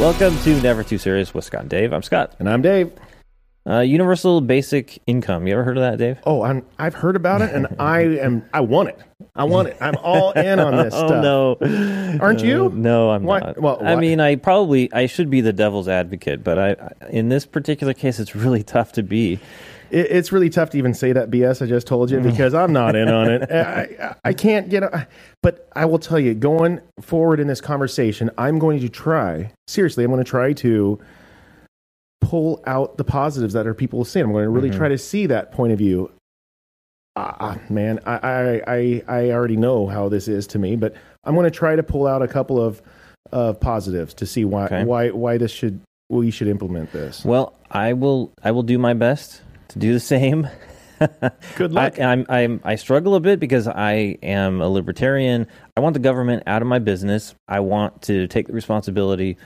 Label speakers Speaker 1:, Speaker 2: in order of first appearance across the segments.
Speaker 1: Welcome to Never Too Serious with Scott and Dave. I'm Scott.
Speaker 2: And I'm Dave.
Speaker 1: Uh, universal basic income. You ever heard of that, Dave?
Speaker 2: Oh, I'm, I've heard about it, and I am. I want it. I want it. I'm all in on this
Speaker 1: oh
Speaker 2: stuff.
Speaker 1: no,
Speaker 2: Aren't you?
Speaker 1: Uh, no, I'm
Speaker 2: Why-
Speaker 1: not.
Speaker 2: well,
Speaker 1: I mean, I probably I should be the devil's advocate, but I, I in this particular case, it's really tough to be.
Speaker 2: It, it's really tough to even say that BS I just told you mm-hmm. because I'm not in on it. I, I, I can't get. A, but I will tell you, going forward in this conversation, I'm going to try. Seriously, I'm going to try to pull out the positives that are people saying. I'm going to really mm-hmm. try to see that point of view. Ah, ah, man, I, I, I, I already know how this is to me, but I'm going to try to pull out a couple of of positives to see why
Speaker 1: Okay.
Speaker 2: why why this should we should implement this.
Speaker 1: Well, I will I will do my best to do the same.
Speaker 2: Good luck.
Speaker 1: I, I'm, I'm, I struggle a bit because I am a libertarian. I want the government out of my business. I want to take the responsibility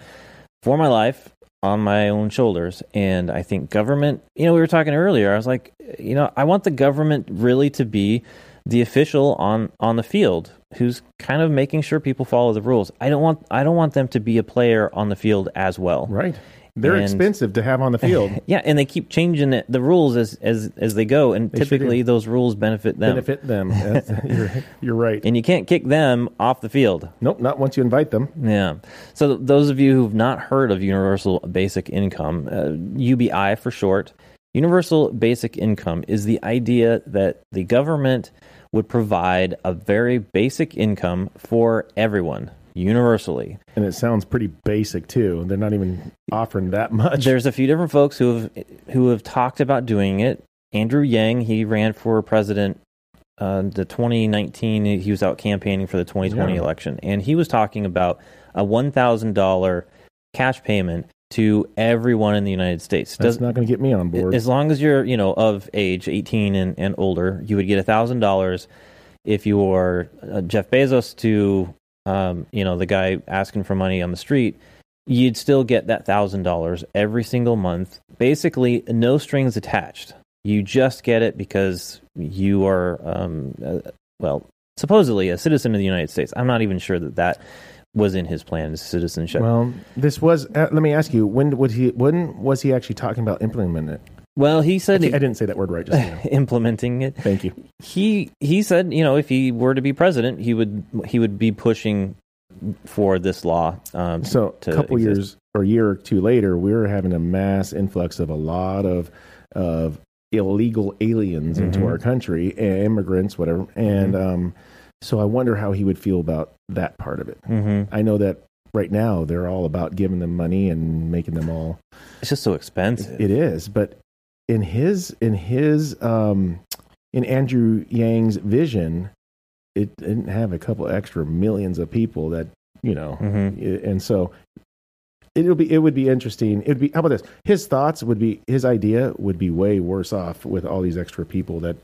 Speaker 1: for my life on my own shoulders. And I think government, you know, we were talking earlier. I was like, you know, I want the government really to be the official on on the field who's kind of making sure people follow the rules. I don't want I don't want them to be a player on the field as well.
Speaker 2: Right. They're
Speaker 1: And-
Speaker 2: expensive to have on the field.
Speaker 1: Yeah, and they keep changing it, the rules as as as they go, and
Speaker 2: They
Speaker 1: typically those rules benefit them.
Speaker 2: Benefit them. You're, you're right.
Speaker 1: And you can't kick them off the field.
Speaker 2: Nope, not once you invite them.
Speaker 1: Yeah. So th- those of you who've not heard of Universal Basic Income, uh, UBI for short, Universal Basic Income is the idea that the government would provide a very basic income for everyone universally.
Speaker 2: And it sounds pretty basic too. They're not even offering that much.
Speaker 1: There's a few different folks who have who have talked about doing it. Andrew Yang, he ran for president uh, the 2019. He was out campaigning for the 2020
Speaker 2: Yeah.
Speaker 1: election, and he was talking about a one thousand dollar cash payment to everyone in the United States.
Speaker 2: That's not going to get me on board.
Speaker 1: as long as you're you know of age 18 and, and older, you would get a thousand dollars. If you are uh, Jeff Bezos to um, you know the guy asking for money on the street, you'd still get that thousand dollars every single month. Basically, no strings attached. You just get it because you are um, uh, well supposedly a citizen of the United States. I'm not even sure that that was in his plan as citizenship.
Speaker 2: well, this was. Uh, let me ask you: When would he? When was he actually talking about implementing it?
Speaker 1: Well, he
Speaker 2: I,
Speaker 1: said
Speaker 2: I didn't say that word right just
Speaker 1: implementing it.
Speaker 2: Thank you.
Speaker 1: he he said you know if he were to be president he would he would be pushing for this law um,
Speaker 2: So a couple
Speaker 1: exist.
Speaker 2: years or a year or two later, we're having a mass influx of a lot of of illegal aliens into
Speaker 1: Mhm.
Speaker 2: our country, immigrants, whatever. And
Speaker 1: Mm-hmm.
Speaker 2: um, so I wonder how he would feel about that part of it.
Speaker 1: Mhm.
Speaker 2: I know that right now they're all about giving them money and making them all
Speaker 1: it's just so expensive
Speaker 2: It is, but in his in his um in Andrew Yang's vision, it didn't have a couple extra millions of people that you know,
Speaker 1: Mhm.
Speaker 2: and so it'll be it would be interesting. It would be how about this? His thoughts would be his idea would be way worse off with all these extra people that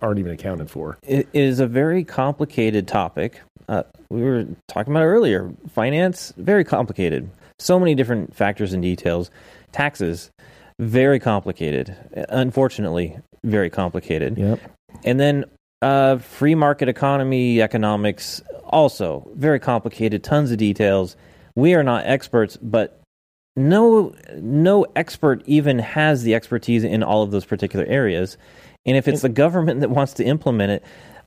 Speaker 2: aren't even accounted for.
Speaker 1: it is a very complicated topic uh, we were talking about earlier finance very complicated so many different factors and details taxes very complicated unfortunately very complicated
Speaker 2: Yep.
Speaker 1: And then uh, free market economy economics, also very complicated, tons of details. We are not experts, but no no expert even has the expertise in all of those particular areas. And if it's the government that wants to implement it,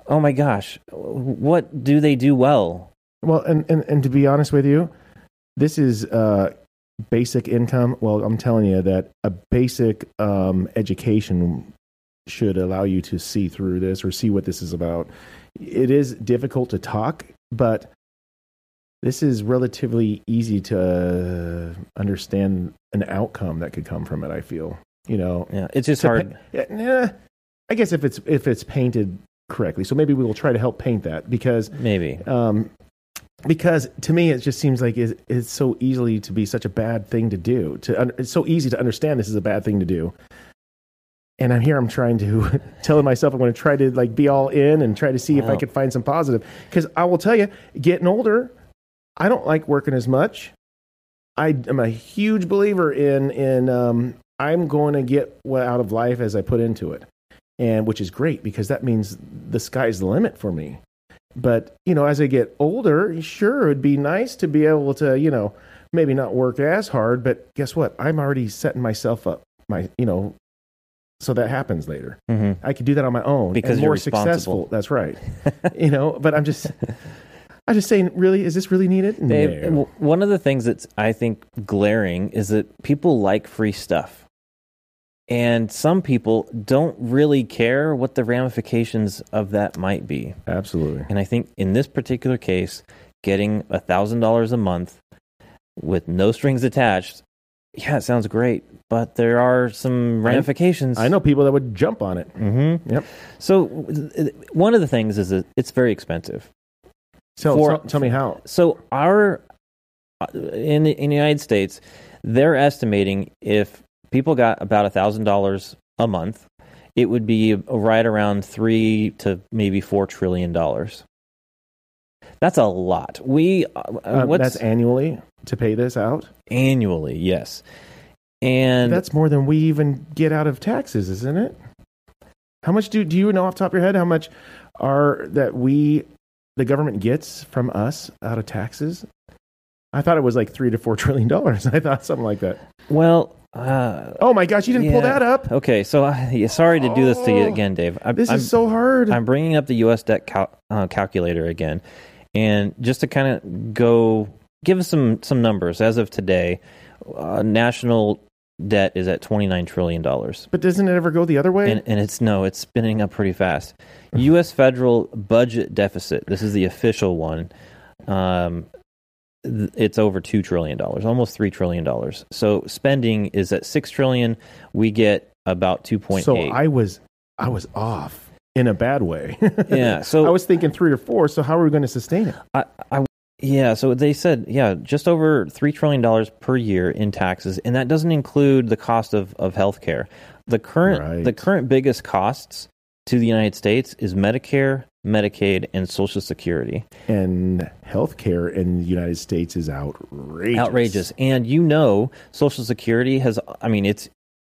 Speaker 1: oh my gosh, what do they do well?
Speaker 2: Well, and, and, and to be honest with you, this is uh, basic income. Well, I'm telling you that a basic um, education should allow you to see through this or see what this is about. It is difficult to talk, but this is relatively easy to understand an outcome that could come from it. I feel, you know,
Speaker 1: Yeah, it's just hard.
Speaker 2: pa- yeah, I guess if it's if it's painted correctly, so maybe we will try to help paint that because
Speaker 1: Maybe.
Speaker 2: um, because to me it just seems like it's, it's so easily to be such a bad thing to do. To it's so easy to understand this is a bad thing to do. And I'm here. I'm trying to telling myself I'm going to try to like be all in and try to see if I
Speaker 1: Wow.
Speaker 2: could find some positive. Because I will tell you, getting older, I don't like working as much. I am a huge believer in in um, I'm going to get what out of life as I put into it, and which is great because that means the sky's the limit for me. But you know, as I get older, sure, it'd be nice to be able to you know maybe not work as hard, but guess what? I'm already setting myself up. My, you know, so that happens later.
Speaker 1: hmm
Speaker 2: I could do that on my own
Speaker 1: Because
Speaker 2: more successful. That's right. you know, but I'm just, I'm just saying, really, is this really needed? No.
Speaker 1: one of the things that's I think glaring is that people like free stuff. And some people don't really care what the ramifications of that might be.
Speaker 2: Absolutely.
Speaker 1: And I think in this particular case, getting a $1,000 a month with no strings attached, yeah, it sounds great, but there are some ramifications.
Speaker 2: I know people that would jump on it.
Speaker 1: hmm
Speaker 2: Yep.
Speaker 1: So, one of the things is that it's very expensive.
Speaker 2: So
Speaker 1: For-
Speaker 2: tell, tell me how.
Speaker 1: So our uh, in the, in the United States, they're estimating if people got about a thousand dollars a month, it would be right around three to maybe four trillion dollars. That's a lot. We uh,
Speaker 2: Uh, that's annually to pay this out.
Speaker 1: annually, yes, and
Speaker 2: That's more than we even get out of taxes, isn't it? How much do do you know off the top of your head how much are that we the government gets from us out of taxes? I thought it was like three to four trillion dollars. I thought something like that.
Speaker 1: well. Uh,
Speaker 2: Oh my gosh, you didn't pull that up.
Speaker 1: okay, so yeah, sorry to do this to you
Speaker 2: Oh,
Speaker 1: again, Dave. I,
Speaker 2: This
Speaker 1: I'm,
Speaker 2: is so hard.
Speaker 1: I'm bringing up the U.S. debt cal- uh, calculator again, and just to kind of go give us some some numbers as of today, uh, national debt is at 29 trillion dollars,
Speaker 2: but doesn't it ever go the other way?
Speaker 1: and and it's no, it's spinning up pretty fast. U.S. federal budget deficit. This is the official one. Um, it's over two trillion dollars, almost three trillion dollars. So spending is at six trillion. We get about two point
Speaker 2: so. I was I was off in a bad way.
Speaker 1: Yeah, so-
Speaker 2: I was thinking three or four. So how are we going to sustain it?
Speaker 1: I, I yeah, so they said yeah, just over three trillion dollars per year in taxes, and that doesn't include the cost of of healthcare. The current
Speaker 2: Right.
Speaker 1: the current biggest costs to the United States is Medicare, Medicaid, and Social Security.
Speaker 2: And healthcare in the United States is outrageous.
Speaker 1: Outrageous, and you know, Social Security has. I mean, it's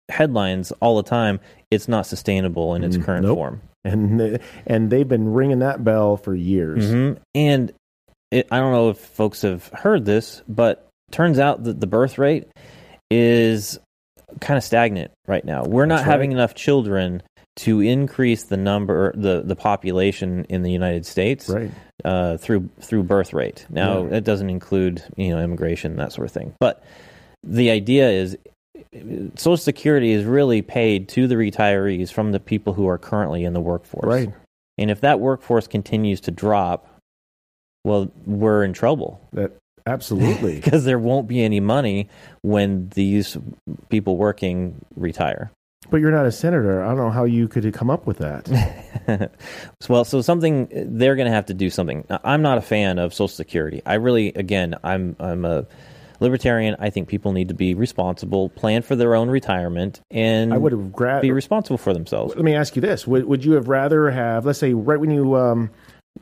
Speaker 1: headlines all the time. It's not sustainable in its
Speaker 2: Mm,
Speaker 1: current
Speaker 2: nope.
Speaker 1: form.
Speaker 2: and and they've been ringing that bell for years.
Speaker 1: hmm And it, I don't know if folks have heard this, but turns out that the birth rate is kind of stagnant right now. We're not
Speaker 2: That's
Speaker 1: having
Speaker 2: right.
Speaker 1: enough children to increase the number, the the population in the United States
Speaker 2: Right.
Speaker 1: uh, through through birth rate. Now
Speaker 2: Yeah.
Speaker 1: that doesn't include you know immigration that sort of thing, but the idea is. Social Security is really paid to the retirees from the people who are currently in the workforce.
Speaker 2: Right.
Speaker 1: And if that workforce continues to drop, well, we're in trouble
Speaker 2: That absolutely.
Speaker 1: because there won't be any money when these people working retire.
Speaker 2: But you're not a senator. I don't know how you could come up with that.
Speaker 1: well, so something they're going to have to do something. I'm not a fan of Social Security. I really, again, I'm I'm a libertarian. I think people need to be responsible, plan for their own retirement, and
Speaker 2: I would have grabbed.
Speaker 1: be responsible for themselves.
Speaker 2: Let me ask you this: Would would you have rather have, let's say, right when you um,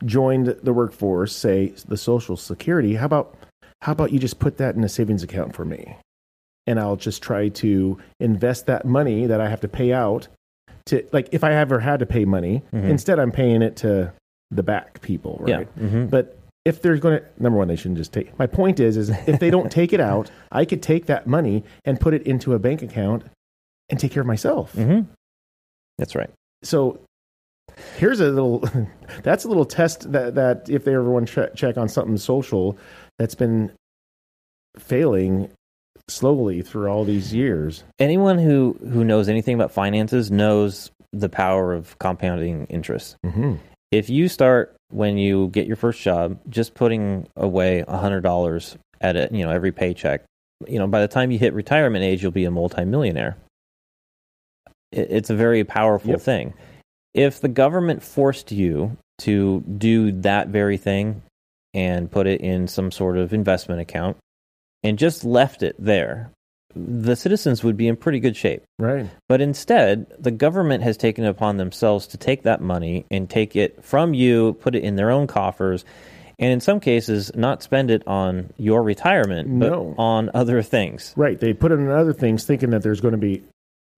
Speaker 2: joined the workforce, say the Social Security? How about how about you just put that in a savings account for me, and I'll just try to invest that money that I have to pay out to, like, if I ever had to pay money,
Speaker 1: Mhm.
Speaker 2: instead I'm paying it to the back people, right?
Speaker 1: Yeah. hmm
Speaker 2: But if there's going to number one, they shouldn't just take. My point is, is if they don't take it out, I could take that money and put it into a bank account and take care of myself.
Speaker 1: hmm That's right.
Speaker 2: So here's a little. That's a little test that that if they ever want to check on something social that's been failing slowly through all these years.
Speaker 1: anyone who who knows anything about finances knows the power of compounding interest.
Speaker 2: Mm-hmm.
Speaker 1: If you start when you get your first job, just putting away a hundred dollars at it, you know, every paycheck, you know, by the time you hit retirement age, you'll be a multimillionaire. It's a very powerful
Speaker 2: Yep.
Speaker 1: thing. If the government forced you to do that very thing and put it in some sort of investment account and just left it there, the citizens would be in pretty good shape.
Speaker 2: Right.
Speaker 1: But instead, the government has taken it upon themselves to take that money and take it from you, put it in their own coffers, and in some cases, not spend it on your retirement, but
Speaker 2: No.
Speaker 1: on other things.
Speaker 2: Right. They put it in other things, thinking that there's going to be,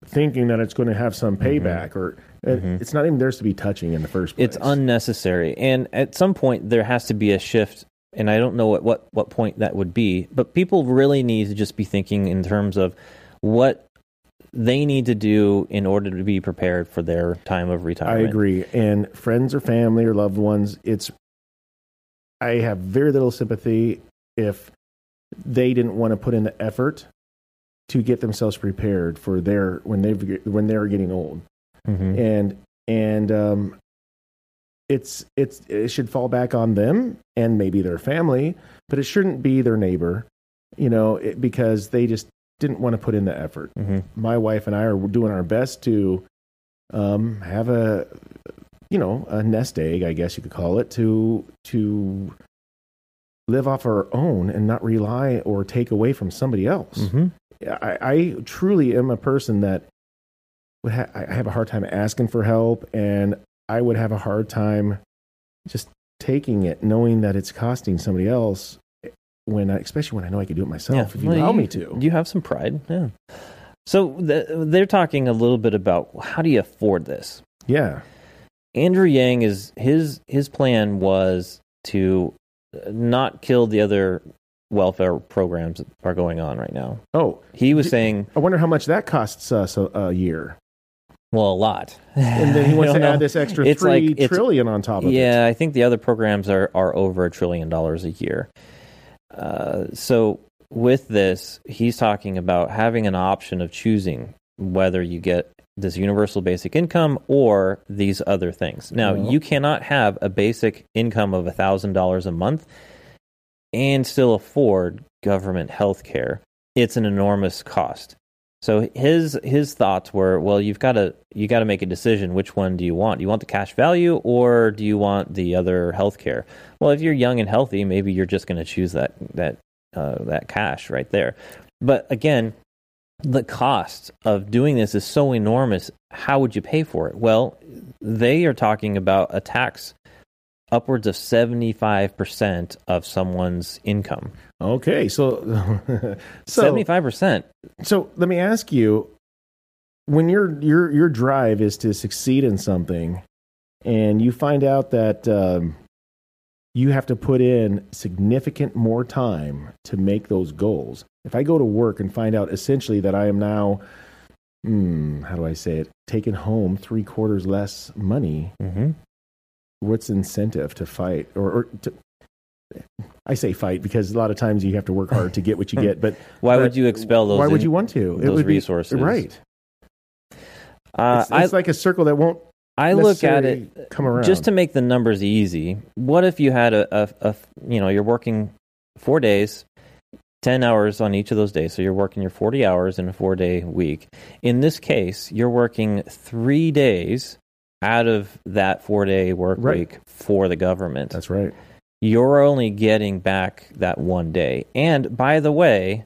Speaker 2: thinking that it's going to have some payback, or it-
Speaker 1: Mhm.
Speaker 2: it's not even theirs to be touching in the first place.
Speaker 1: It's unnecessary. And at some point, there has to be a shift and I don't know at what what point that would be. But people really need to just be thinking in terms of what they need to do in order to be prepared for their time of retirement.
Speaker 2: I agree. And friends or family or loved ones, it's I have very little sympathy if they didn't want to put in the effort to get themselves prepared for their when they when they're getting old.
Speaker 1: Mhm.
Speaker 2: And and um it's it's it should fall back on them and maybe their family, but it shouldn't be their neighbor, you know, it, because they just didn't want to put in the effort
Speaker 1: Mhm.
Speaker 2: my wife and I are doing our best to um, have a you know a nest egg, I guess you could call it, to to live off our own and not rely or take away from somebody else.
Speaker 1: Mhm.
Speaker 2: I, I truly am a person that would I have a hard time asking for help, and I would have a hard time just taking it, knowing that it's costing somebody else. When, I, especially when I know I could do it myself, if you
Speaker 1: Well,
Speaker 2: allow me to.
Speaker 1: You have some pride. Yeah. So th- they're talking a little bit about how do you afford this?
Speaker 2: yeah,
Speaker 1: Andrew Yang is his his plan was to not kill the other welfare programs that are going on right now.
Speaker 2: Oh,
Speaker 1: He was
Speaker 2: Did-
Speaker 1: saying,
Speaker 2: I wonder how much that costs us a, a year.
Speaker 1: Well, a lot.
Speaker 2: And then he wants to
Speaker 1: don't
Speaker 2: add this extra
Speaker 1: It's
Speaker 2: three
Speaker 1: like-
Speaker 2: trillion on top of it.
Speaker 1: Yeah, I think the other programs are, are over a trillion dollars a year. Uh, so with this, he's talking about having an option of choosing whether you get this universal basic income or these other things. Now,
Speaker 2: Well-
Speaker 1: you cannot have a basic income of thousand dollars a month and still afford government health care. It's an enormous cost. So his his thoughts were, well, you've got to you got to make a decision. Which one do you want? Do you want the cash value or do you want the other health care? Well, if you're young and healthy, maybe you're just going to choose that that uh, that cash right there. But again, the cost of doing this is so enormous. How would you pay for it? Well, they are talking about a tax upwards of 75% of someone's income.
Speaker 2: Okay, so so
Speaker 1: 75%.
Speaker 2: so let me ask you: when your your your drive is to succeed in something, and you find out that um, you have to put in significant more time to make those goals. If I go to work and find out essentially that I am now, hmm, how do I say it, taking home three quarters less money
Speaker 1: hmm
Speaker 2: what's incentive to fight or, or to, I say fight because a lot of times you have to work hard to get what you get, but
Speaker 1: Why
Speaker 2: but
Speaker 1: would you expel those?
Speaker 2: Why would you want to?
Speaker 1: those
Speaker 2: would be-
Speaker 1: resources?
Speaker 2: right?
Speaker 1: Uh,
Speaker 2: it's it's like a circle that won't
Speaker 1: I, I look at it
Speaker 2: come around.
Speaker 1: just to make the numbers easy. What if you had a, a, a you know, you're working four days, 10 hours on each of those days. So you're working your 40 hours in a four day week. In this case, you're working three days out of that four day work
Speaker 2: Right.
Speaker 1: week for the government.
Speaker 2: That's right.
Speaker 1: you're only getting back that one day. And by the way,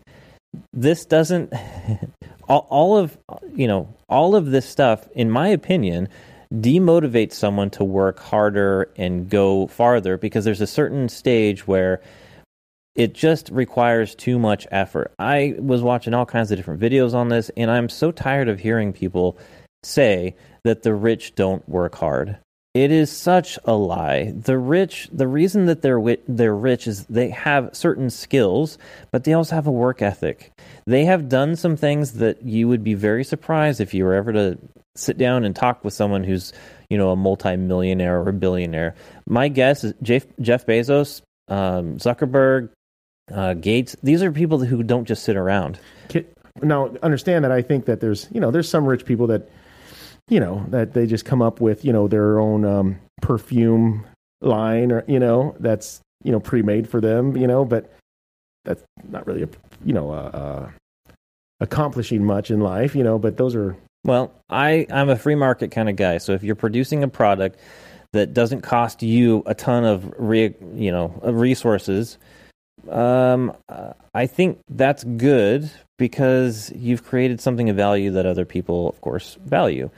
Speaker 1: this doesn't all, all of you know all of this stuff, in my opinion, demotivates someone to work harder and go farther because there's a certain stage where it just requires too much effort. I was watching all kinds of different videos on this, and I'm so tired of hearing people say that the rich don't work hard. It is such a lie. The rich, the reason that they're they're rich is they have certain skills, but they also have a work ethic. They have done some things that you would be very surprised if you were ever to sit down and talk with someone who's, you know, a multimillionaire or a billionaire. My guess is Jeff, Jeff Bezos, um, Zuckerberg, uh, Gates. These are people who don't just sit around.
Speaker 2: Now, understand that I think that there's you know there's some rich people that you know that they just come up with you know their own um, perfume line or you know that's you know pre-made for them you know but that's not really a you know uh, uh, accomplishing much in life you know but those are
Speaker 1: Well, I, I'm a free market kind of guy. So if you're producing a product that doesn't cost you a ton of re, you know resources, um, I think that's good because you've created something of value that other people, of course, value.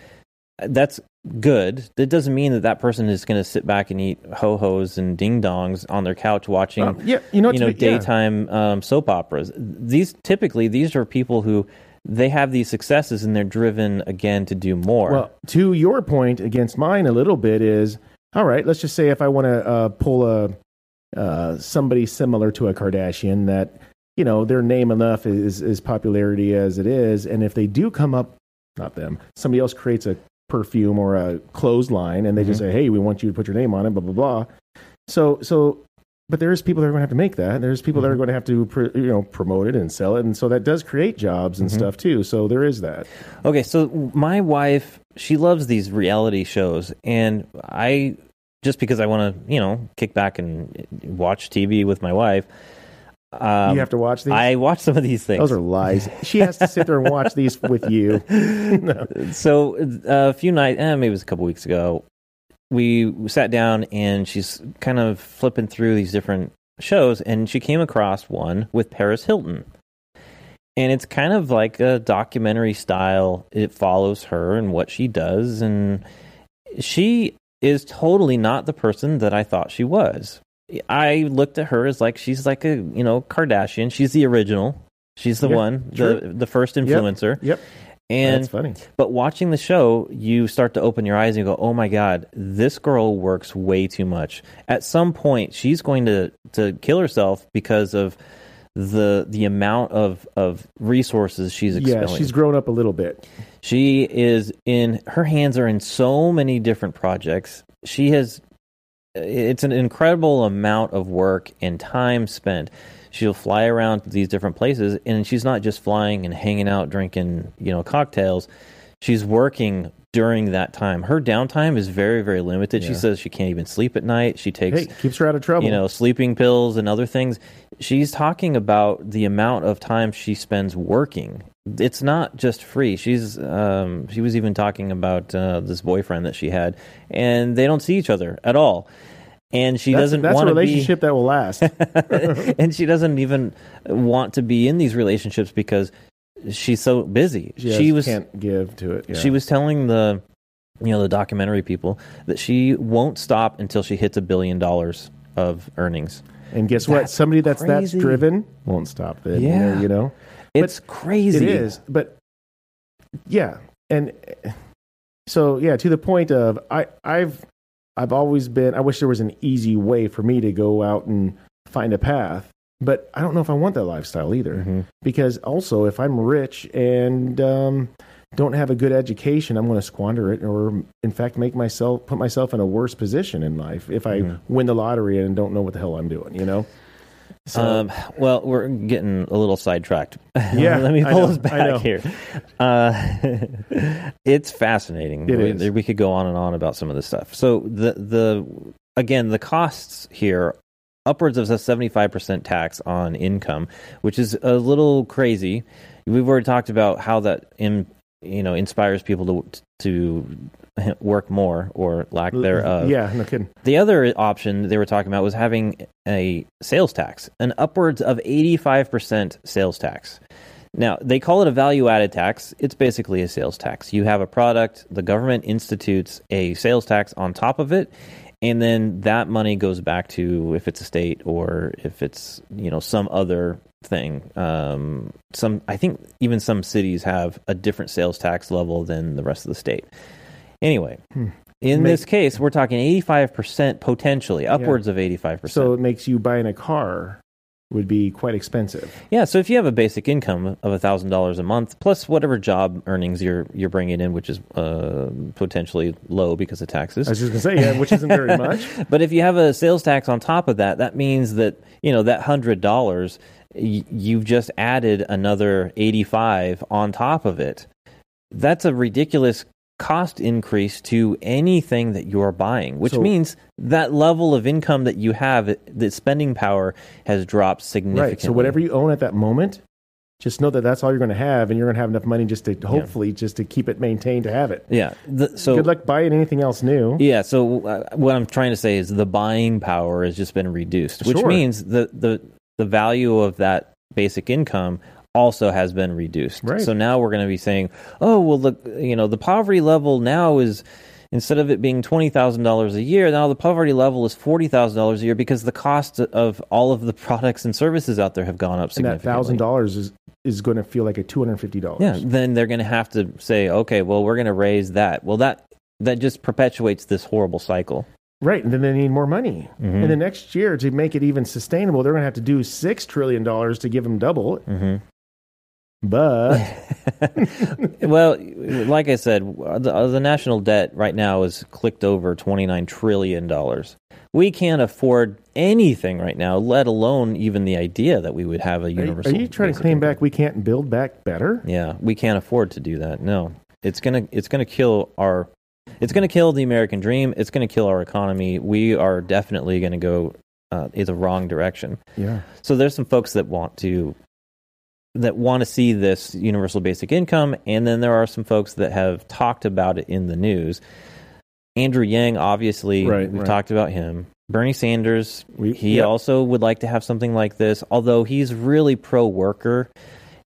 Speaker 1: That's good. That doesn't mean that that person is going to sit back and eat ho hos and ding dongs on their couch watching
Speaker 2: um, yeah you know
Speaker 1: you know
Speaker 2: be- yeah.
Speaker 1: daytime um, soap operas. These typically these are people who they have these successes and they're driven again to do more.
Speaker 2: Well, to your point against mine a little bit is all right. Let's just say if I want to uh, pull a uh, somebody similar to a Kardashian that you know their name enough is is popularity as it is, and if they do come up, not them, somebody else creates a perfume or a clothesline, and they just mm-hmm. say, "Hey, we want you to put your name on it," blah blah blah. So so. But there's people that are going to have to make that. There's people that are mm-hmm. going to have to, pr- you know, promote it and sell it, and so that does create jobs and mm-hmm. stuff too. So there is that.
Speaker 1: Okay, so my wife, she loves these reality shows, and I just because I want to, you know, kick back and watch TV with my wife. Um,
Speaker 2: you have to watch these.
Speaker 1: I watch some of these things.
Speaker 2: Those are lies. She has to sit there and watch these with you.
Speaker 1: so uh, a few nights, eh, maybe it was a couple weeks ago, we sat down and she's kind of flipping through these different shows, and she came across one with Paris Hilton. And it's kind of like a documentary style. It follows her and what she does, and she is totally not the person that I thought she was. I looked at her as like she's like a you know Kardashian. She's the original. She's the
Speaker 2: Yeah,
Speaker 1: one, the the first influencer.
Speaker 2: Yep.
Speaker 1: And
Speaker 2: That's funny.
Speaker 1: but watching the show, you start to open your eyes and you go, "Oh my god, this girl works way too much." At some point, she's going to to kill herself because of the the amount of of resources she's
Speaker 2: Yeah, she's grown up a little bit.
Speaker 1: She is in her hands are in so many different projects. She has it's an incredible amount of work and time spent. She'll fly around to these different places and she's not just flying and hanging out drinking, you know, cocktails. She's working during that time. Her downtime is very very limited. She says she can't even sleep at night. She takes
Speaker 2: Hey, keeps her out of trouble.
Speaker 1: you know, sleeping pills and other things. She's talking about the amount of time she spends working. It's not just free. She's um, she was even talking about uh, this boyfriend that she had, and they don't see each other at all. And she
Speaker 2: that's,
Speaker 1: doesn't
Speaker 2: that's a
Speaker 1: to be,
Speaker 2: relationship that will last.
Speaker 1: and she doesn't even want to be in these relationships because she's so busy.
Speaker 2: She,
Speaker 1: she was
Speaker 2: can't give to it. Yeah.
Speaker 1: she was telling the you know the documentary people that she won't stop until she hits a billion dollars of earnings.
Speaker 2: and guess what? Somebody that's that's driven won't stop then.
Speaker 1: Yeah.
Speaker 2: You know,
Speaker 1: It's crazy.
Speaker 2: it is. But yeah, and so yeah, to the point of I I've I've always been. I wish there was an easy way for me to go out and find a path. But I don't know if I want that lifestyle either.
Speaker 1: Mhm.
Speaker 2: because also if I'm rich and um, don't have a good education, I'm going to squander it, or in fact make myself put myself in a worse position in life if I
Speaker 1: Mhm.
Speaker 2: win the lottery and don't know what the hell I'm doing. You know. So
Speaker 1: Um, well, we're getting a little sidetracked.
Speaker 2: Yeah,
Speaker 1: let me pull
Speaker 2: know,
Speaker 1: us back here. Uh, it's fascinating.
Speaker 2: It
Speaker 1: we,
Speaker 2: is.
Speaker 1: we could go on and on about some of this stuff. So the the again the costs here upwards of a seventy five percent tax on income, which is a little crazy. We've already talked about how that in you know inspires people to to work more or lack thereof.
Speaker 2: yeah, no kidding.
Speaker 1: The other option they were talking about was having a sales tax, an upwards of 85% sales tax. Now, they call it a value added tax. It's basically a sales tax. You have a product, the government institutes a sales tax on top of it, and then that money goes back to if it's a state or if it's, you know, some other thing. Um, some I think even some cities have a different sales tax level than the rest of the state. Anyway,
Speaker 2: Hmm.
Speaker 1: in
Speaker 2: Make-
Speaker 1: this case, we're talking 85% potentially, upwards of 85%.
Speaker 2: So it makes you buying a car would be quite expensive.
Speaker 1: yeah, so if you have a basic income of $1,000 a month plus whatever job earnings you're you're bringing in, which is uh, potentially low because of taxes.
Speaker 2: I was just gonna say, yeah, which isn't very much.
Speaker 1: But if you have a sales tax on top of that, that means that you know that hundred dollars, y- you've just added another eighty-five on top of it. That's a ridiculous cost increase to anything that you're buying, which
Speaker 2: So-
Speaker 1: means that level of income that you have, the spending power has dropped significantly.
Speaker 2: Right. So whatever you own at that moment, just know that that's all you're going to have, and you're going to have enough money just to hopefully just to keep it maintained to have it.
Speaker 1: yeah. The, so
Speaker 2: Good luck buying anything else new.
Speaker 1: Yeah, so uh, what I'm trying to say is the buying power has just been reduced, which
Speaker 2: Sure.
Speaker 1: means the, the the value of that basic income also has been reduced.
Speaker 2: Right.
Speaker 1: So now we're going to be saying, oh, well, the you know the poverty level now is instead of it being twenty thousand dollars a year, now the poverty level is forty thousand dollars a year because the cost of all of the products and services out there have gone up
Speaker 2: And that $1,000 is is going to feel like a two hundred fifty dollars.
Speaker 1: Yeah, then they're going to have to say, okay, well, we're going to raise that. Well, that that just perpetuates this horrible cycle.
Speaker 2: Right, and then they need more money.
Speaker 1: Mhm.
Speaker 2: And the next year, to make it even sustainable, they're going to have to do six trillion dollars to give them double. it. But
Speaker 1: well, like I said, the, the national debt right now is clicked over twenty nine trillion dollars. We can't afford anything right now, let alone even the idea that we would have a
Speaker 2: are,
Speaker 1: universal.
Speaker 2: are you trying to claim
Speaker 1: income.
Speaker 2: back we can't build back better?
Speaker 1: Yeah, we can't afford to do that. No, it's gonna it's gonna kill our it's gonna kill the American dream. It's gonna kill our economy. We are definitely gonna go uh, in the wrong direction.
Speaker 2: Yeah.
Speaker 1: So there's some folks that want to that want to see this universal basic income, and then there are some folks that have talked about it in the news. Andrew Yang, obviously,
Speaker 2: Right,
Speaker 1: we've
Speaker 2: right.
Speaker 1: talked about him. Bernie Sanders,
Speaker 2: We-
Speaker 1: he also would like to have something like this, although he's really pro worker.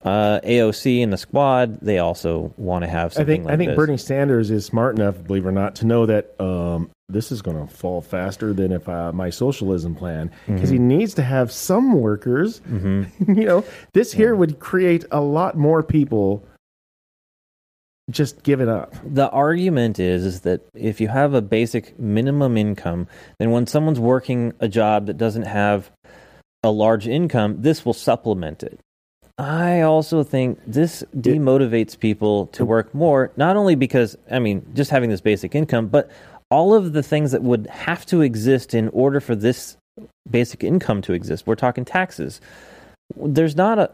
Speaker 1: Uh, AOC and the squad, they also want to have
Speaker 2: I think
Speaker 1: like
Speaker 2: I think
Speaker 1: this.
Speaker 2: Bernie Sanders is smart enough, believe it or not, to know that um, this is going to fall faster than if uh, my socialism plan because he needs to have some workers.
Speaker 1: Mm-hmm.
Speaker 2: you know, this here would create a lot more people just giving up.
Speaker 1: the argument is is that if you have a basic minimum income, then when someone's working a job that doesn't have a large income, this will supplement it. I also think this demotivates people to work more, not only because, I mean, just having this basic income, but all of the things that would have to exist in order for this basic income to exist. We're talking taxes. There's not a.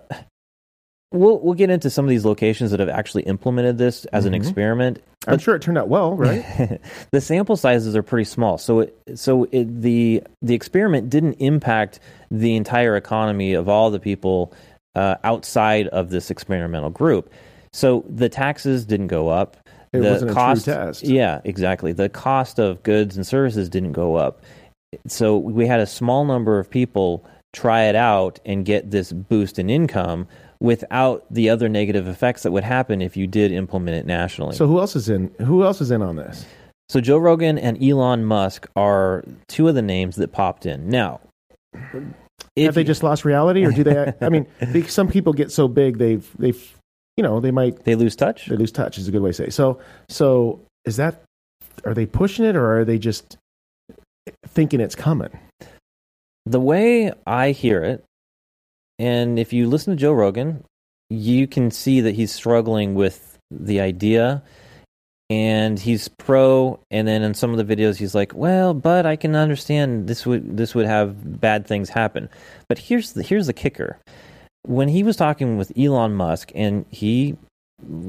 Speaker 1: We'll, we'll get into some of these locations that have actually implemented this as an
Speaker 2: Mhm.
Speaker 1: experiment
Speaker 2: I'm sure it turned out well, right?
Speaker 1: the sample sizes are pretty small, so it, so it, the the experiment didn't impact the entire economy of all the people uh, outside of this experimental group. So the taxes didn't go up.
Speaker 2: It
Speaker 1: the
Speaker 2: wasn't a true test.
Speaker 1: Yeah, exactly. The cost of goods and services didn't go up. So we had a small number of people try it out and get this boost in income without the other negative effects that would happen if you did implement it nationally.
Speaker 2: So who else is in? Who else is in on this?
Speaker 1: So Joe Rogan and Elon Musk are two of the names that popped in. Now, if
Speaker 2: Have they just lost reality, or do they? I mean, some people get so big they've they've you know they might
Speaker 1: they lose touch?
Speaker 2: they lose touch is a good way to say. It. So so is that are they pushing it or are they just thinking it's coming?
Speaker 1: The way I hear it, and if you listen to Joe Rogan, you can see that he's struggling with the idea and he's pro and then in some of the videos he's like, "Well, but I can understand this would this would have bad things happen." But here's the here's the kicker. When he was talking with Elon Musk and he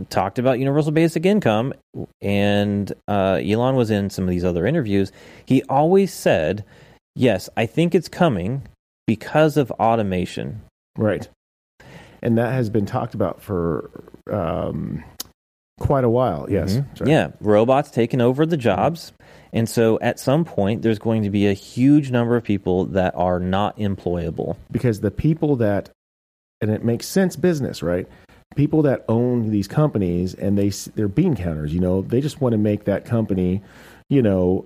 Speaker 1: talked about universal basic income and uh, Elon was in some of these other interviews, he always said, "Yes, I think it's coming because of automation."
Speaker 2: Right. And that has been talked about for um, quite a while. Yes.
Speaker 1: Mhm.
Speaker 2: Sorry.
Speaker 1: Yeah, robots taking over the jobs. And so at some point, there's going to be a huge number of people that are not employable.
Speaker 2: Because the people that, and it makes sense business, right? People that own these companies and they they're bean counters. You know, they just want to make that company, you know,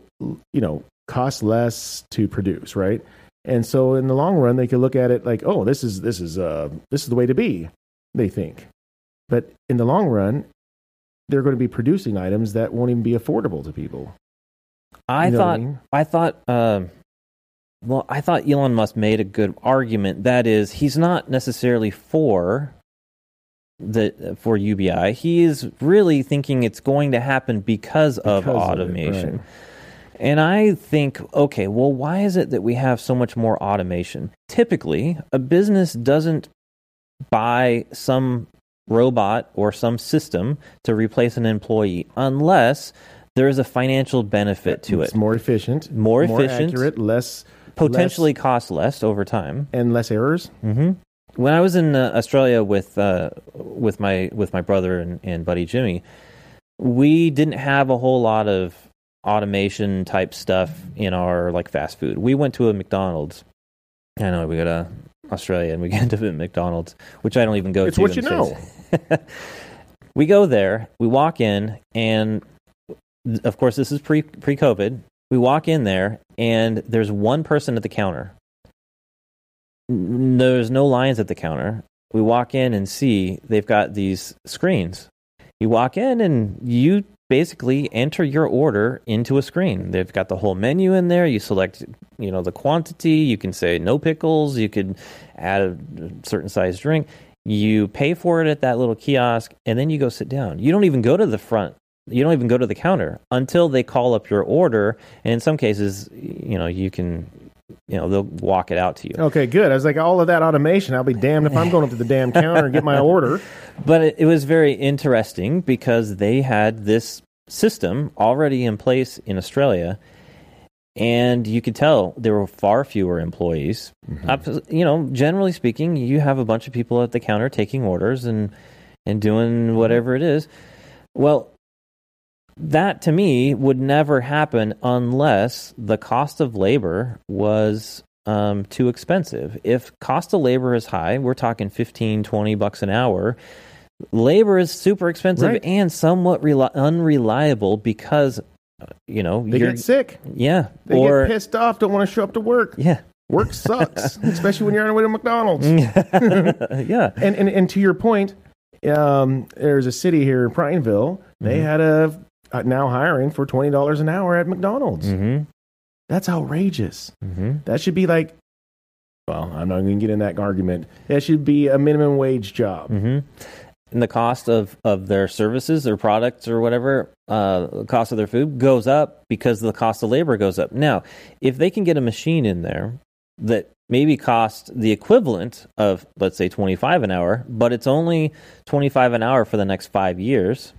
Speaker 2: you know, cost less to produce, right? And so in the long run, they could look at it like, oh, this is this is uh this is the way to be. They think, but in the long run, they're going to be producing items that won't even be affordable to people.
Speaker 1: I
Speaker 2: You know
Speaker 1: thought,
Speaker 2: mean?
Speaker 1: I thought, um, well, I thought Elon Musk made a good argument. That is, he's not necessarily for the for UBI. He is really thinking it's going to happen because, of
Speaker 2: Because of it,
Speaker 1: automation.
Speaker 2: right.
Speaker 1: And I think, okay, well, why is it that we have so much more automation? Typically, a business doesn't buy some robot or some system to replace an employee unless there is a financial benefit to it.
Speaker 2: It's
Speaker 1: it.
Speaker 2: more efficient,
Speaker 1: More efficient.
Speaker 2: accurate, less
Speaker 1: Potentially cost less over time.
Speaker 2: and less errors.
Speaker 1: hmm When I was in uh, Australia with uh, with my with my brother and, and buddy Jimmy, we didn't have a whole lot of automation type stuff in our like fast food. We went to a McDonald's. I know we go to Australia and we get into McDonald's, which I don't even go
Speaker 2: It's
Speaker 1: to.
Speaker 2: what you know.
Speaker 1: We go there, we walk in, and of course this is pre pre COVID. We walk in there, and there's one person at the counter. There's no lines at the counter. We walk in and see they've got these screens, You walk in and you basically enter your order into a screen. They've got the whole menu in there. You select, you know, the quantity. You can say no pickles. You could add a certain size drink. You pay for it at that little kiosk, and then you go sit down. You don't even go to the front. You don't even go to the counter until they call up your order. And in some cases, you know, you can, you know, they'll walk it out to you.
Speaker 2: Okay, good. I was like, all of that automation. I'll be damned if I'm going up to the damn counter and get my order.
Speaker 1: But it, it was very interesting because they had this system already in place in Australia, and you could tell there were far fewer employees. Up- You know, generally speaking, you have a bunch of people at the counter taking orders and and doing whatever it is. Well, that to me would never happen unless the cost of labor was um, too expensive. If cost of labor is high, we're talking 15, 20 bucks an hour. Labor is super expensive
Speaker 2: Right.
Speaker 1: and somewhat reli- unreliable because, you know,
Speaker 2: They
Speaker 1: you're,
Speaker 2: get sick.
Speaker 1: yeah,
Speaker 2: They
Speaker 1: or
Speaker 2: get pissed off. Don't want to show up to work.
Speaker 1: yeah,
Speaker 2: Work sucks, especially when you're on the way to McDonald's.
Speaker 1: yeah,
Speaker 2: and, and and to your point, um, there's a city here in Prineville. They had a, uh now hiring for twenty dollars an hour at McDonald's.
Speaker 1: hmm
Speaker 2: That's outrageous.
Speaker 1: hmm
Speaker 2: That should be like, well, I'm not going to get in that argument. That should be a minimum wage job.
Speaker 1: hmm And the cost of, of their services, their products, or whatever, uh, the cost of their food goes up because the cost of labor goes up. Now, if they can get a machine in there that maybe cost the equivalent of, let's say, 25 an hour, but it's only 25 an hour for the next five years,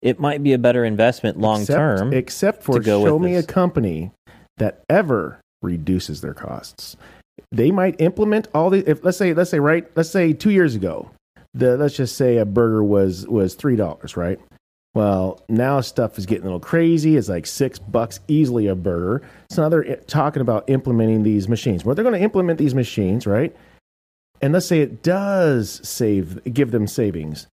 Speaker 1: it might be a better investment long
Speaker 2: Except-
Speaker 1: term.
Speaker 2: Except for show me
Speaker 1: this.
Speaker 2: a company that ever reduces their costs. They might implement all the if let's say let's say right let's say two years ago, the let's just say a burger was was three dollars, right? Well, now stuff is getting a little crazy. It's like six bucks easily a burger. So now they're eh, talking about implementing these machines. Well, they're going to implement these machines, right? And let's say it does save, give them savings.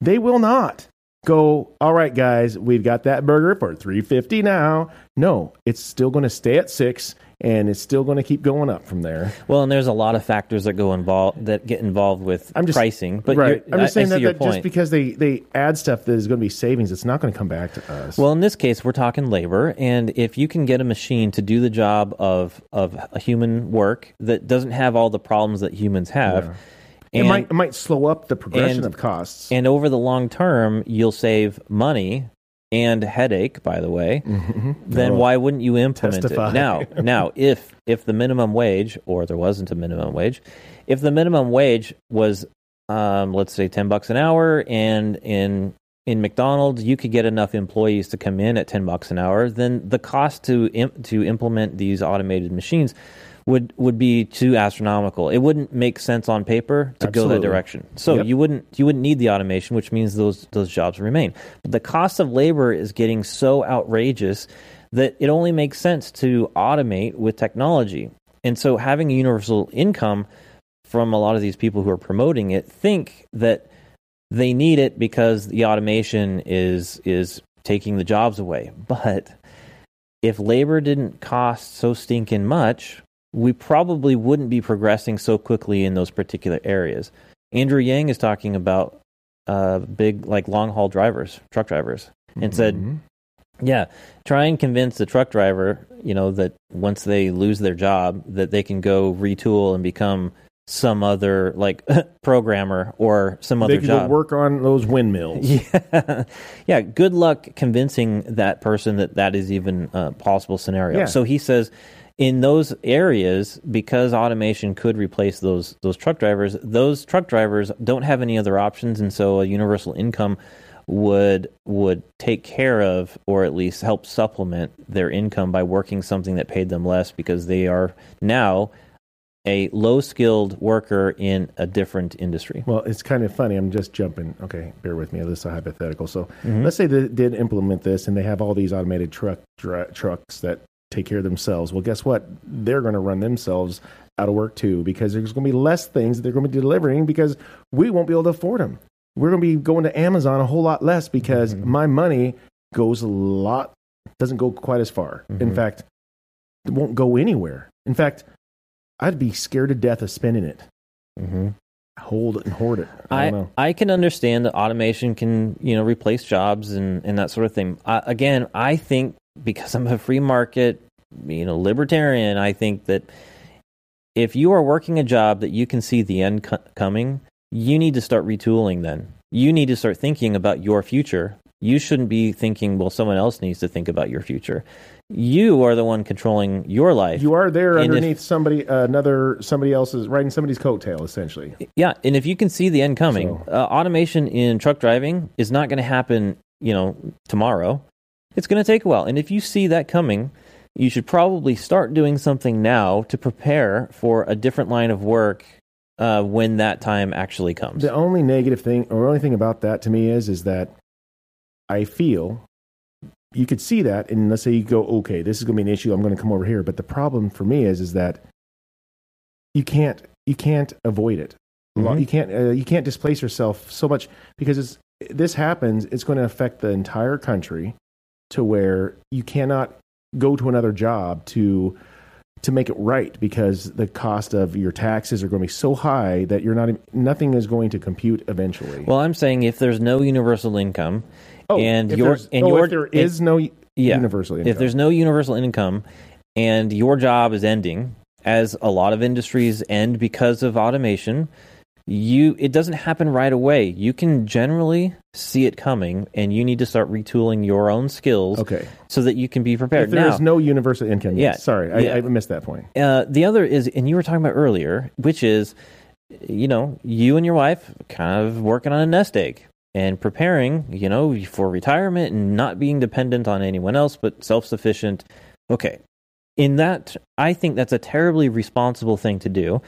Speaker 2: They will not go. All right, guys, we've got that burger for three fifty now. No, it's still going to stay at six, and it's still going to keep going up from there.
Speaker 1: well, and there's a lot of factors that go involved that get involved with
Speaker 2: I'm just-
Speaker 1: pricing. But
Speaker 2: right. I'm just
Speaker 1: I- I
Speaker 2: saying
Speaker 1: see
Speaker 2: that, that just because they they add stuff that is going to be savings, it's not going to come back to us.
Speaker 1: Well, in this case, we're talking labor, and if you can get a machine to do the job of of a human work that doesn't have all the problems that humans have,
Speaker 2: it
Speaker 1: and,
Speaker 2: might it might slow up the progression
Speaker 1: and-
Speaker 2: of costs.
Speaker 1: and over the long term, you'll save money and headache. By the way, then
Speaker 2: Oh,
Speaker 1: why wouldn't you implement
Speaker 2: testify.
Speaker 1: it now? Now, if if the minimum wage or there wasn't a minimum wage, if the minimum wage was, um, let's say, ten bucks an hour, and in in McDonald's you could get enough employees to come in at ten bucks an hour, then the cost to im- to implement these automated machines would would be too astronomical. It wouldn't make sense on paper to go that direction. So
Speaker 2: Yep.
Speaker 1: you wouldn't you wouldn't need the automation, which means those those jobs remain. But the cost of labor is getting so outrageous that it only makes sense to automate with technology. And so having a universal income from a lot of these people who are promoting it think that they need it because the automation is is taking the jobs away. But if labor didn't cost so stinking much, we probably wouldn't be progressing so quickly in those particular areas. Andrew Yang is talking about uh, big, like long haul drivers, truck drivers, and said,
Speaker 2: Mhm.
Speaker 1: yeah, try and convince the truck driver, you know, that once they lose their job, that they can go retool and become some other like programmer or some
Speaker 2: they
Speaker 1: other
Speaker 2: could
Speaker 1: job.
Speaker 2: work on those windmills.
Speaker 1: Yeah, yeah. Good luck convincing that person that that is even a possible scenario.
Speaker 2: Yeah.
Speaker 1: So he says, in those areas, because automation could replace those those truck drivers, those truck drivers don't have any other options, and so a universal income would would take care of or at least help supplement their income by working something that paid them less because they are now a low skilled worker in a different industry.
Speaker 2: Well, it's kind of funny. I'm just jumping. Okay, bear with me. This is a hypothetical. So
Speaker 1: Mm-hmm.
Speaker 2: let's say they did implement this and they have all these automated truck trucks that take care of themselves. Well, guess what? They're going to run themselves out of work too because there's going to be less things that they're going to be delivering because we won't be able to afford them. We're going to be going to Amazon a whole lot less because
Speaker 1: Mm-hmm.
Speaker 2: my money goes a lot, doesn't go quite as far. In
Speaker 1: Mhm.
Speaker 2: fact, it won't go anywhere. In fact, I'd be scared to death of spending it.
Speaker 1: Mm-hmm.
Speaker 2: hold it and hoard it. I,
Speaker 1: I,
Speaker 2: don't know.
Speaker 1: I can understand that automation can you know replace jobs and, and that sort of thing. Uh, again, I think because I'm a free market, you know, libertarian, I think that if you are working a job that you can see the end co- coming, you need to start retooling. Then you need to start thinking about your future. You shouldn't be thinking, well, someone else needs to think about your future. You are the one controlling your life.
Speaker 2: You are there
Speaker 1: And if-
Speaker 2: underneath somebody, uh, another somebody else's riding somebody's coattail, essentially.
Speaker 1: Yeah, and if you can see the end coming,
Speaker 2: So-
Speaker 1: uh, automation in truck driving is not going to happen, you know, tomorrow. It's going to take a while, and if you see that coming, you should probably start doing something now to prepare for a different line of work uh, when that time actually comes.
Speaker 2: The only negative thing, or only thing about that to me is, is that I feel you could see that, and let's say you go, okay, this is going to be an issue. I'm going to come over here. But the problem for me is, is that you can't, you can't avoid it.
Speaker 1: Mhm.
Speaker 2: You can't, uh, you can't displace yourself so much because it's, this happens. It's going to affect the entire country to where you cannot go to another job to to make it right because the cost of your taxes are going to be so high that you're not nothing is going to compute eventually.
Speaker 1: well, I'm saying if there's no universal income,
Speaker 2: oh,
Speaker 1: and your and
Speaker 2: oh,
Speaker 1: your
Speaker 2: if there is no
Speaker 1: yeah,
Speaker 2: universal income.
Speaker 1: if there's no universal income and your job is ending as a lot of industries end because of automation you it doesn't happen right away you can generally see it coming and you need to start retooling your own skills
Speaker 2: okay,
Speaker 1: so that you can be prepared
Speaker 2: there
Speaker 1: now
Speaker 2: is no universal income,
Speaker 1: Yeah,
Speaker 2: yes. sorry,
Speaker 1: yeah.
Speaker 2: I, I missed that point.
Speaker 1: uh, the other is and you were talking about earlier which is you know you and your wife kind of working on a nest egg and preparing you know for retirement and not being dependent on anyone else but self-sufficient okay in that i think that's a terribly responsible thing to do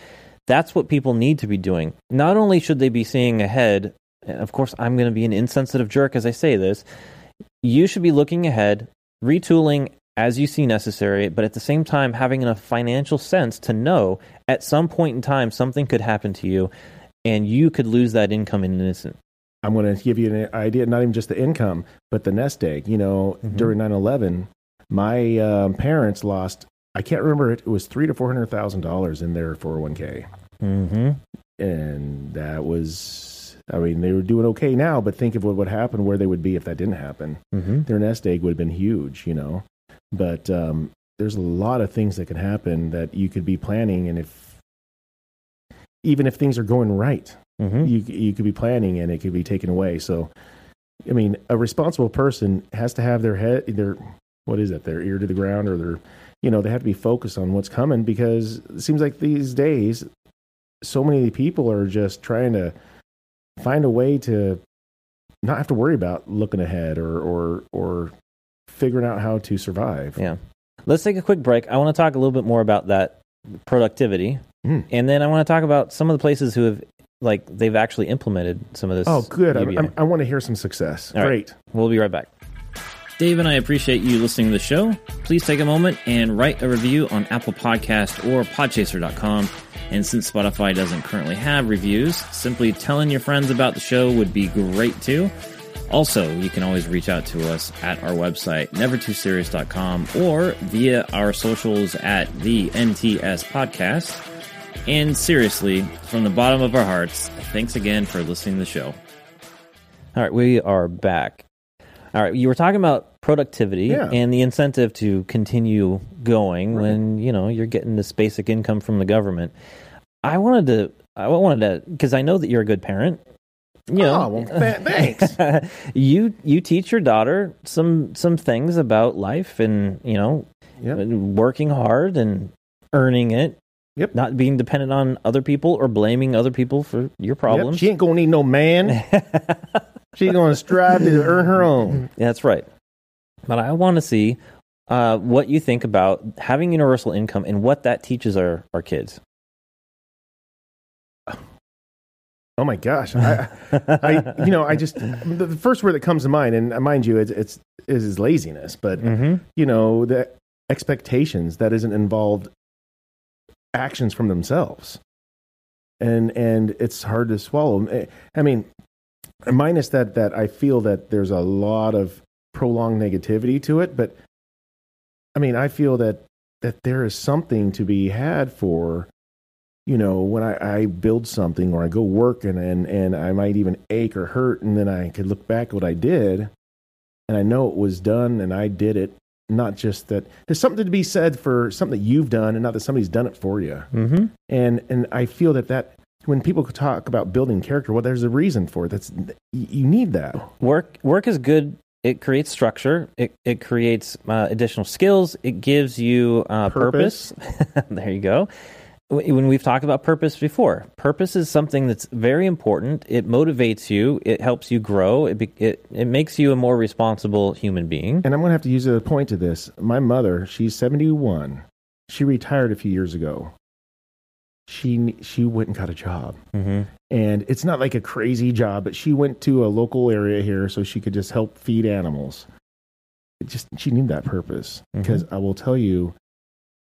Speaker 1: that's what people need to be doing not only should they be seeing ahead and of course i'm going to be an insensitive jerk as i say this you should be looking ahead retooling as you see necessary but at the same time having enough financial sense to know at some point in time something could happen to you and you could lose that income in an instant
Speaker 2: I'm going to give you an idea, not even just the income, but the nest egg. You know,
Speaker 1: Mhm.
Speaker 2: during 9/11, my um, parents lost. I can't remember it. It was three to four hundred thousand dollars in their 401k.
Speaker 1: mm-hmm.
Speaker 2: and that was i mean they were doing okay now but think of what would happen where they would be if that didn't happen
Speaker 1: Mm-hmm.
Speaker 2: their nest egg would have been huge you know but um, there's a lot of things that can happen that you could be planning and if even if things are going right
Speaker 1: Mm-hmm.
Speaker 2: you, you could be planning and it could be taken away so i mean a responsible person has to have their head their what is it their ear to the ground or their you know they have to be focused on what's coming because it seems like these days so many people are just trying to find a way to not have to worry about looking ahead or or or figuring out how to survive
Speaker 1: Yeah. Let's take a quick break. I want to talk a little bit more about that productivity,
Speaker 2: Hmm.
Speaker 1: and then I want to talk about some of the places who have like they've actually implemented some of this.
Speaker 2: oh good I, I'm- I want to hear some success
Speaker 1: All right.
Speaker 2: great
Speaker 1: We'll be right back. Dave and I appreciate you listening to the show. Please take a moment and write a review on Apple Podcast or Podchaser.com. And since Spotify doesn't currently have reviews, simply telling your friends about the show would be great too. Also, you can always reach out to us at our website, nevertooserious.com, or via our socials at the NTS Podcast. And seriously, from the bottom of our hearts, thanks again for listening to the show. All right, we are back. All right, you were talking about productivity
Speaker 2: Yeah.
Speaker 1: and the incentive to continue going
Speaker 2: Right.
Speaker 1: when you know you're getting this basic income from the government. I wanted to, I wanted to, because I know that you're a good parent. You know,
Speaker 2: Oh, well, th- thanks.
Speaker 1: you you teach your daughter some some things about life and you know
Speaker 2: Yep.
Speaker 1: working hard and earning it.
Speaker 2: Yep.
Speaker 1: Not being dependent on other people or blaming other people for your
Speaker 2: Yep,
Speaker 1: problems.
Speaker 2: she ain't gonna need no man she's gonna strive to earn her own
Speaker 1: Yeah, that's right. But I want to see uh, what you think about having universal income and what that teaches our, our kids.
Speaker 2: Oh my gosh, I, I, you know, I just the, the first word that comes to mind, and mind you, it's, it's is laziness, but
Speaker 1: mm-hmm.
Speaker 2: you know, the expectations that isn't involved actions from themselves, and and it's hard to swallow. I mean, minus that that I feel that there's a lot of prolonged negativity to it, but I mean, I feel that that there is something to be had for you know, when I, I build something or I go work and, and, and I might even ache or hurt, and then I could look back at what I did, and I know it was done and I did it. Not just that there's something to be said for something that you've done, and not that somebody's done it for you.
Speaker 1: Mm-hmm.
Speaker 2: And and I feel that that when people talk about building character, well, there's a reason for it. That's you need that.
Speaker 1: Work work is good. It creates structure. It it creates uh, additional skills. It gives you uh, purpose.
Speaker 2: Purpose.
Speaker 1: there you go. When we've talked about purpose before, purpose is something that's very important. It motivates you. It helps you grow. It be- it it makes you a more responsible human being.
Speaker 2: And I'm going to have to use a point to this. My mother, she's 71. She retired a few years ago. She she went and got a job.
Speaker 1: Mm-hmm.
Speaker 2: and it's not like a crazy job but she went to a local area here so she could just help feed animals it just she needed that purpose because i will tell you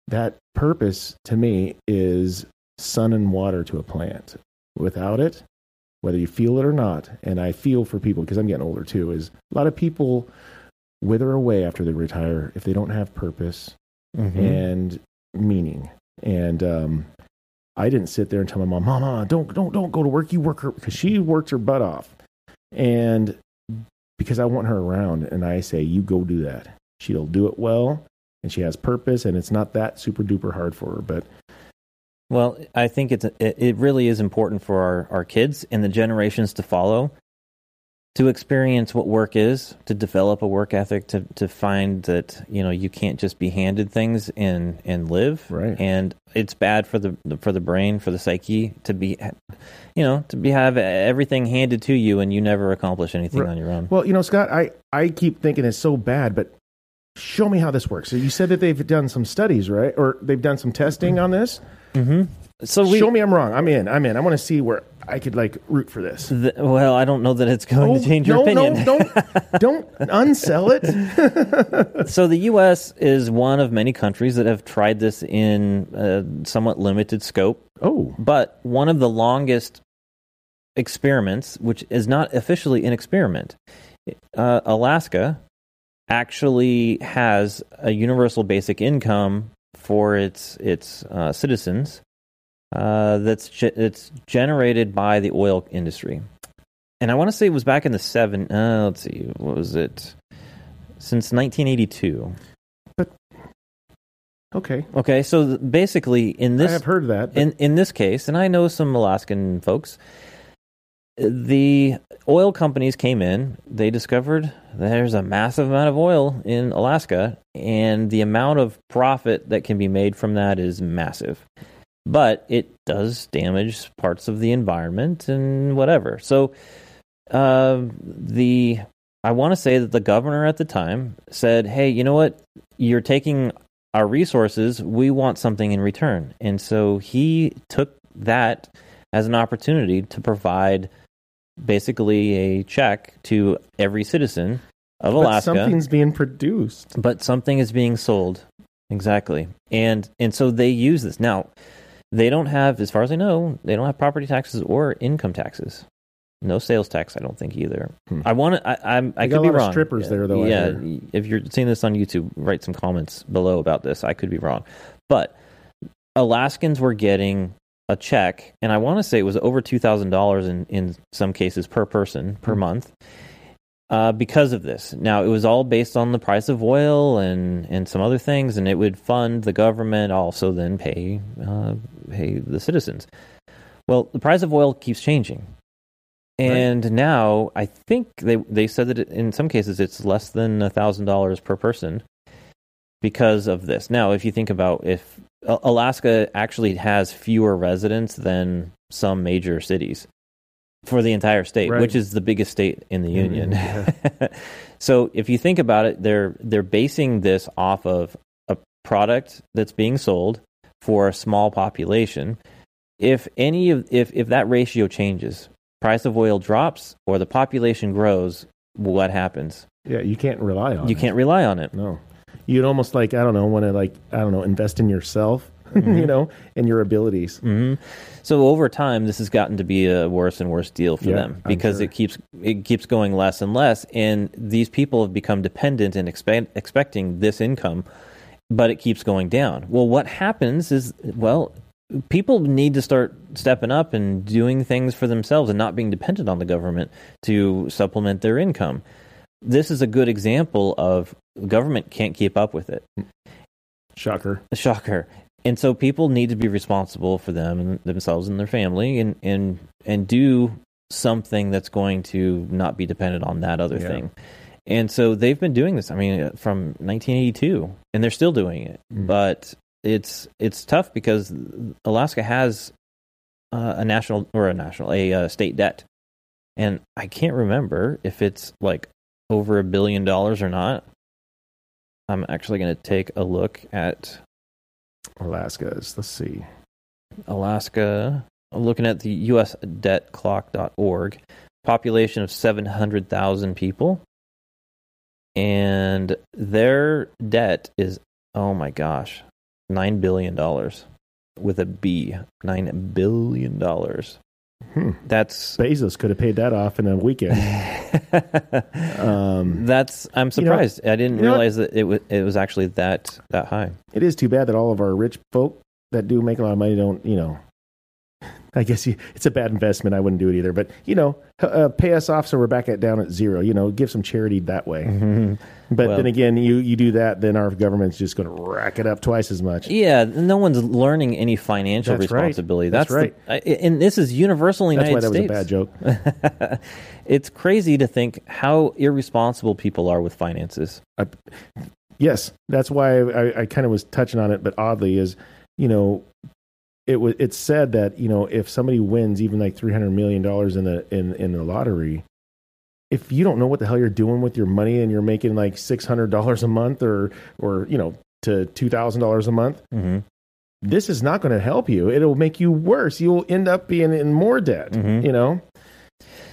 Speaker 2: that purpose to me is sun and water to a plant without it whether you feel it or not and i feel for people because i'm getting older too is a lot of people wither away after they retire if they don't have purpose
Speaker 1: Mm-hmm.
Speaker 2: and meaning. And um, I didn't sit there and tell my mom, "Mama, don't don't don't go to work. You work her because she worked her butt off." And because I want her around, and I say, "You go do that." She'll do it well, and she has purpose, and it's not that super duper hard for her. But
Speaker 1: Well, I think it's it, really is important for our, our kids and the generations to follow to experience what work is, to develop a work ethic, to to find that you know you can't just be handed things and and live.
Speaker 2: Right.
Speaker 1: And it's bad for the for the brain, for the psyche to be, you know, to be have everything handed to you and you never accomplish anything
Speaker 2: Right.
Speaker 1: on your own.
Speaker 2: well, you know, Scott, I I keep thinking it's so bad, but show me how this works. So you said that they've done some studies, right? Or they've done some testing on this. Mm-hmm.
Speaker 1: So we.
Speaker 2: show me I'm wrong. I'm in. I'm in. I want to see where I could like root for this.
Speaker 1: the- well, I don't know that it's going to change your
Speaker 2: Oh, no,
Speaker 1: opinion.
Speaker 2: No, don't don't unsell it.
Speaker 1: So the U.S. is one of many countries that have tried this in a somewhat limited scope,
Speaker 2: Oh,
Speaker 1: but one of the longest experiments, which is not officially an experiment, uh, Alaska actually has a universal basic income for its its uh, citizens uh, that's ge- it's generated by the oil industry, and I want to say it was back in the seven. Uh, let's see, what was it? Since 1982.
Speaker 2: But okay.
Speaker 1: Okay, so th- basically, in this, I
Speaker 2: have heard that. but-
Speaker 1: in in this case, and I know some Alaskan folks, the oil companies came in. They discovered there's a massive amount of oil in Alaska, and the amount of profit that can be made from that is massive. But it does damage parts of the environment and whatever. So, uh, the I want to say that the governor at the time said, "Hey, you know what? You're taking our resources. We want something in return." And so he took that as an opportunity to provide basically a check to every citizen of
Speaker 2: but
Speaker 1: Alaska
Speaker 2: something's being produced.
Speaker 1: but something is being sold exactly and and so they use this now they don't have as far as i know they don't have property taxes or income taxes. No sales tax i don't think either.
Speaker 2: Hmm.
Speaker 1: i want to i i'm i
Speaker 2: They got
Speaker 1: could
Speaker 2: a
Speaker 1: be
Speaker 2: lot of
Speaker 1: wrong.
Speaker 2: strippers there, though,
Speaker 1: yeah if you're seeing this on youtube write some comments below about this. I could be wrong. But alaskans were getting a check and i want to say it was over $2000 in in some cases per person per
Speaker 2: Hmm.
Speaker 1: month uh, because of this. Now, it was all based on the price of oil and, and some other things, and it would fund the government also then pay uh, pay the citizens. Well, the price of oil keeps changing, and now I think they they said that in some cases it's less than a thousand dollars per person because of this. Now, if you think about if Alaska actually has fewer residents than some major cities for the entire state,
Speaker 2: Right.
Speaker 1: which is the biggest state in the union.
Speaker 2: yeah.
Speaker 1: so if you think about it, they're they're basing this off of a product that's being sold for a small population. If any of if if that ratio changes, price of oil drops or the population grows, what happens?
Speaker 2: Yeah, you can't rely on.
Speaker 1: You
Speaker 2: it.
Speaker 1: can't rely on it.
Speaker 2: No, you'd almost like I don't know want to like I don't know invest in yourself,
Speaker 1: Mm-hmm.
Speaker 2: you know, and your abilities.
Speaker 1: hmm So over time, this has gotten to be a worse and worse deal for
Speaker 2: Yeah,
Speaker 1: them because
Speaker 2: sure.
Speaker 1: it keeps it keeps going less and less, and these people have become dependent and expect, expecting this income, but it keeps going down. Well, what happens is well, people need to start stepping up and doing things for themselves and not being dependent on the government to supplement their income. This is a good example of government can't keep up with it.
Speaker 2: Shocker.
Speaker 1: Shocker. And so people need to be responsible for them and themselves and their family and, and and do something that's going to not be dependent on that other
Speaker 2: Yeah.
Speaker 1: thing. And so they've been doing this. I mean, from 1982, and they're still doing it.
Speaker 2: Mm.
Speaker 1: But it's it's tough because Alaska has uh, a national or a national a uh, state debt, and I can't remember if it's like over a billion dollars or not. I'm actually going to take a look at
Speaker 2: Alaska's. Let's see.
Speaker 1: Alaska. Looking at the U.S. Debt USDebtClock.org. Population of 700,000 people. And their debt is, oh my gosh, $9 billion with a B. $9 billion.
Speaker 2: Hmm.
Speaker 1: That's.
Speaker 2: Bezos could have paid that off in a weekend. Um,
Speaker 1: That's. I'm
Speaker 2: You know-
Speaker 1: surprised. I didn't
Speaker 2: know
Speaker 1: realize that it was. It was actually that that high.
Speaker 2: it is too bad that all of our rich folk that do make a lot of money don't, you know. I guess you, it's a bad investment. I wouldn't do it either. But you know, uh, pay us off so we're back at down at zero. You know, give some charity that way. But
Speaker 1: Well-
Speaker 2: then again, you you do that, then our government's just going to rack it up twice as much.
Speaker 1: Yeah, no one's learning any financial
Speaker 2: That's right.
Speaker 1: responsibility.
Speaker 2: That's
Speaker 1: the- I- and this is universal in the
Speaker 2: That's why
Speaker 1: United
Speaker 2: that was a bad joke.
Speaker 1: it's crazy to think how irresponsible people are with finances.
Speaker 2: Yes, that's why I, I kind of was touching on it, but oddly is, you know, it was it's said that you know if somebody wins even like three hundred million dollars in the in in the lottery, if you don't know what the hell you're doing with your money and you're making like six hundred dollars a month or or you know to two thousand dollars a month,
Speaker 1: hmm
Speaker 2: this is not going to help you. It'll make you worse. You'll end up being in more debt.
Speaker 1: Mhm.
Speaker 2: You know,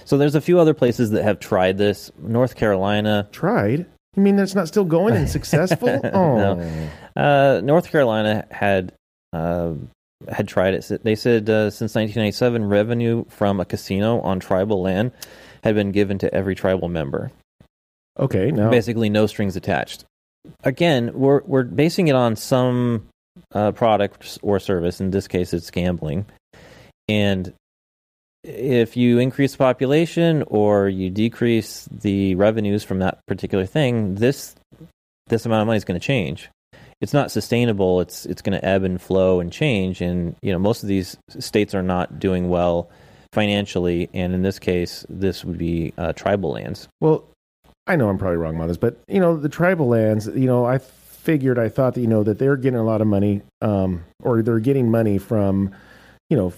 Speaker 1: So there's a few other places that have tried this. North Carolina,
Speaker 2: tried. You mean that's not still going and successful? Oh,
Speaker 1: No. uh, North Carolina had uh, had tried it. They said uh, since 1997, revenue from a casino on tribal land had been given to every tribal member.
Speaker 2: okay. Now,
Speaker 1: basically no strings attached. Again, we're we're basing it on some uh, product or service. In this case, it's gambling, and if you increase the population or you decrease the revenues from that particular thing, this this amount of money is going to change. It's not sustainable. It's it's going to ebb and flow and change. And you know, most of these states are not doing well financially. And in this case, this would be uh, tribal lands.
Speaker 2: Well, I know I'm probably wrong about this, but you know, the tribal lands, you know, I figured, I thought that, you know, that they're getting a lot of money, um, or they're getting money from, you know,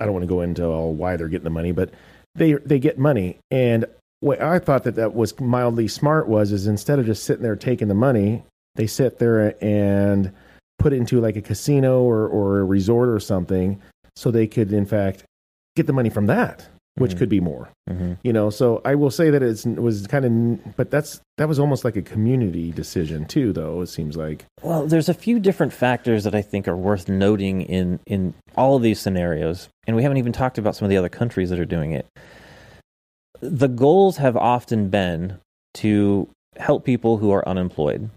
Speaker 2: I don't want to go into all why they're getting the money, but they, they get money. And what I thought that that was mildly smart was, is instead of just sitting there taking the money, they sit there and put it into like a casino or, or a resort or something so they could, in fact, get the money from that, which
Speaker 1: Mhm.
Speaker 2: could be more
Speaker 1: Mm-hmm.
Speaker 2: you know so i will say that it's, it was kind of but that's that was almost like a community decision too though it seems like
Speaker 1: Well, there's a few different factors that I think are worth noting in in all of these scenarios, and we haven't even talked about some of the other countries that are doing it. The goals have often been to help people who are unemployed,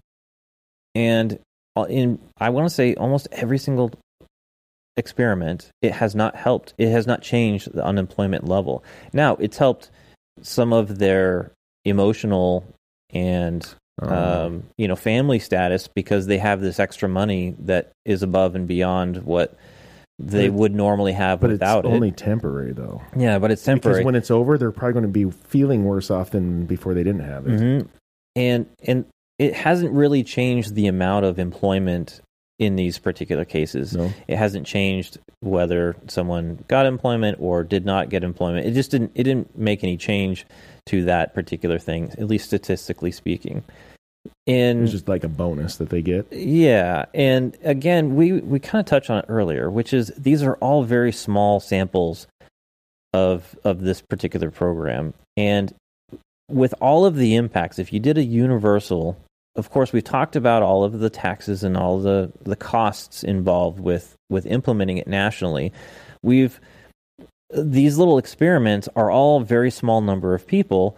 Speaker 1: and uh, in I want to say almost every single experiment, it has not helped. It has not changed the unemployment level. Now, it's helped some of their emotional and um, you know, family status because they have this extra money that is above and beyond what they would normally have
Speaker 2: but
Speaker 1: without
Speaker 2: it's
Speaker 1: it.
Speaker 2: only temporary though
Speaker 1: yeah, but it's temporary.
Speaker 2: because when it's over they're probably going to be feeling worse off than before they didn't have it
Speaker 1: Mhm. And and it hasn't really changed the amount of employment in these particular cases.
Speaker 2: no
Speaker 1: It hasn't changed whether someone got employment or did not get employment. It just didn't it didn't make any change to that particular thing, at least statistically speaking. In
Speaker 2: it's just like a bonus that they get
Speaker 1: Yeah, and again, we we kind of touched on it earlier, which is these are all very small samples of of this particular program, and with all of the impacts, if you did a universal, of course, we've talked about all of the taxes and all the the costs involved with with implementing it nationally. We've these little experiments are all very small number of people,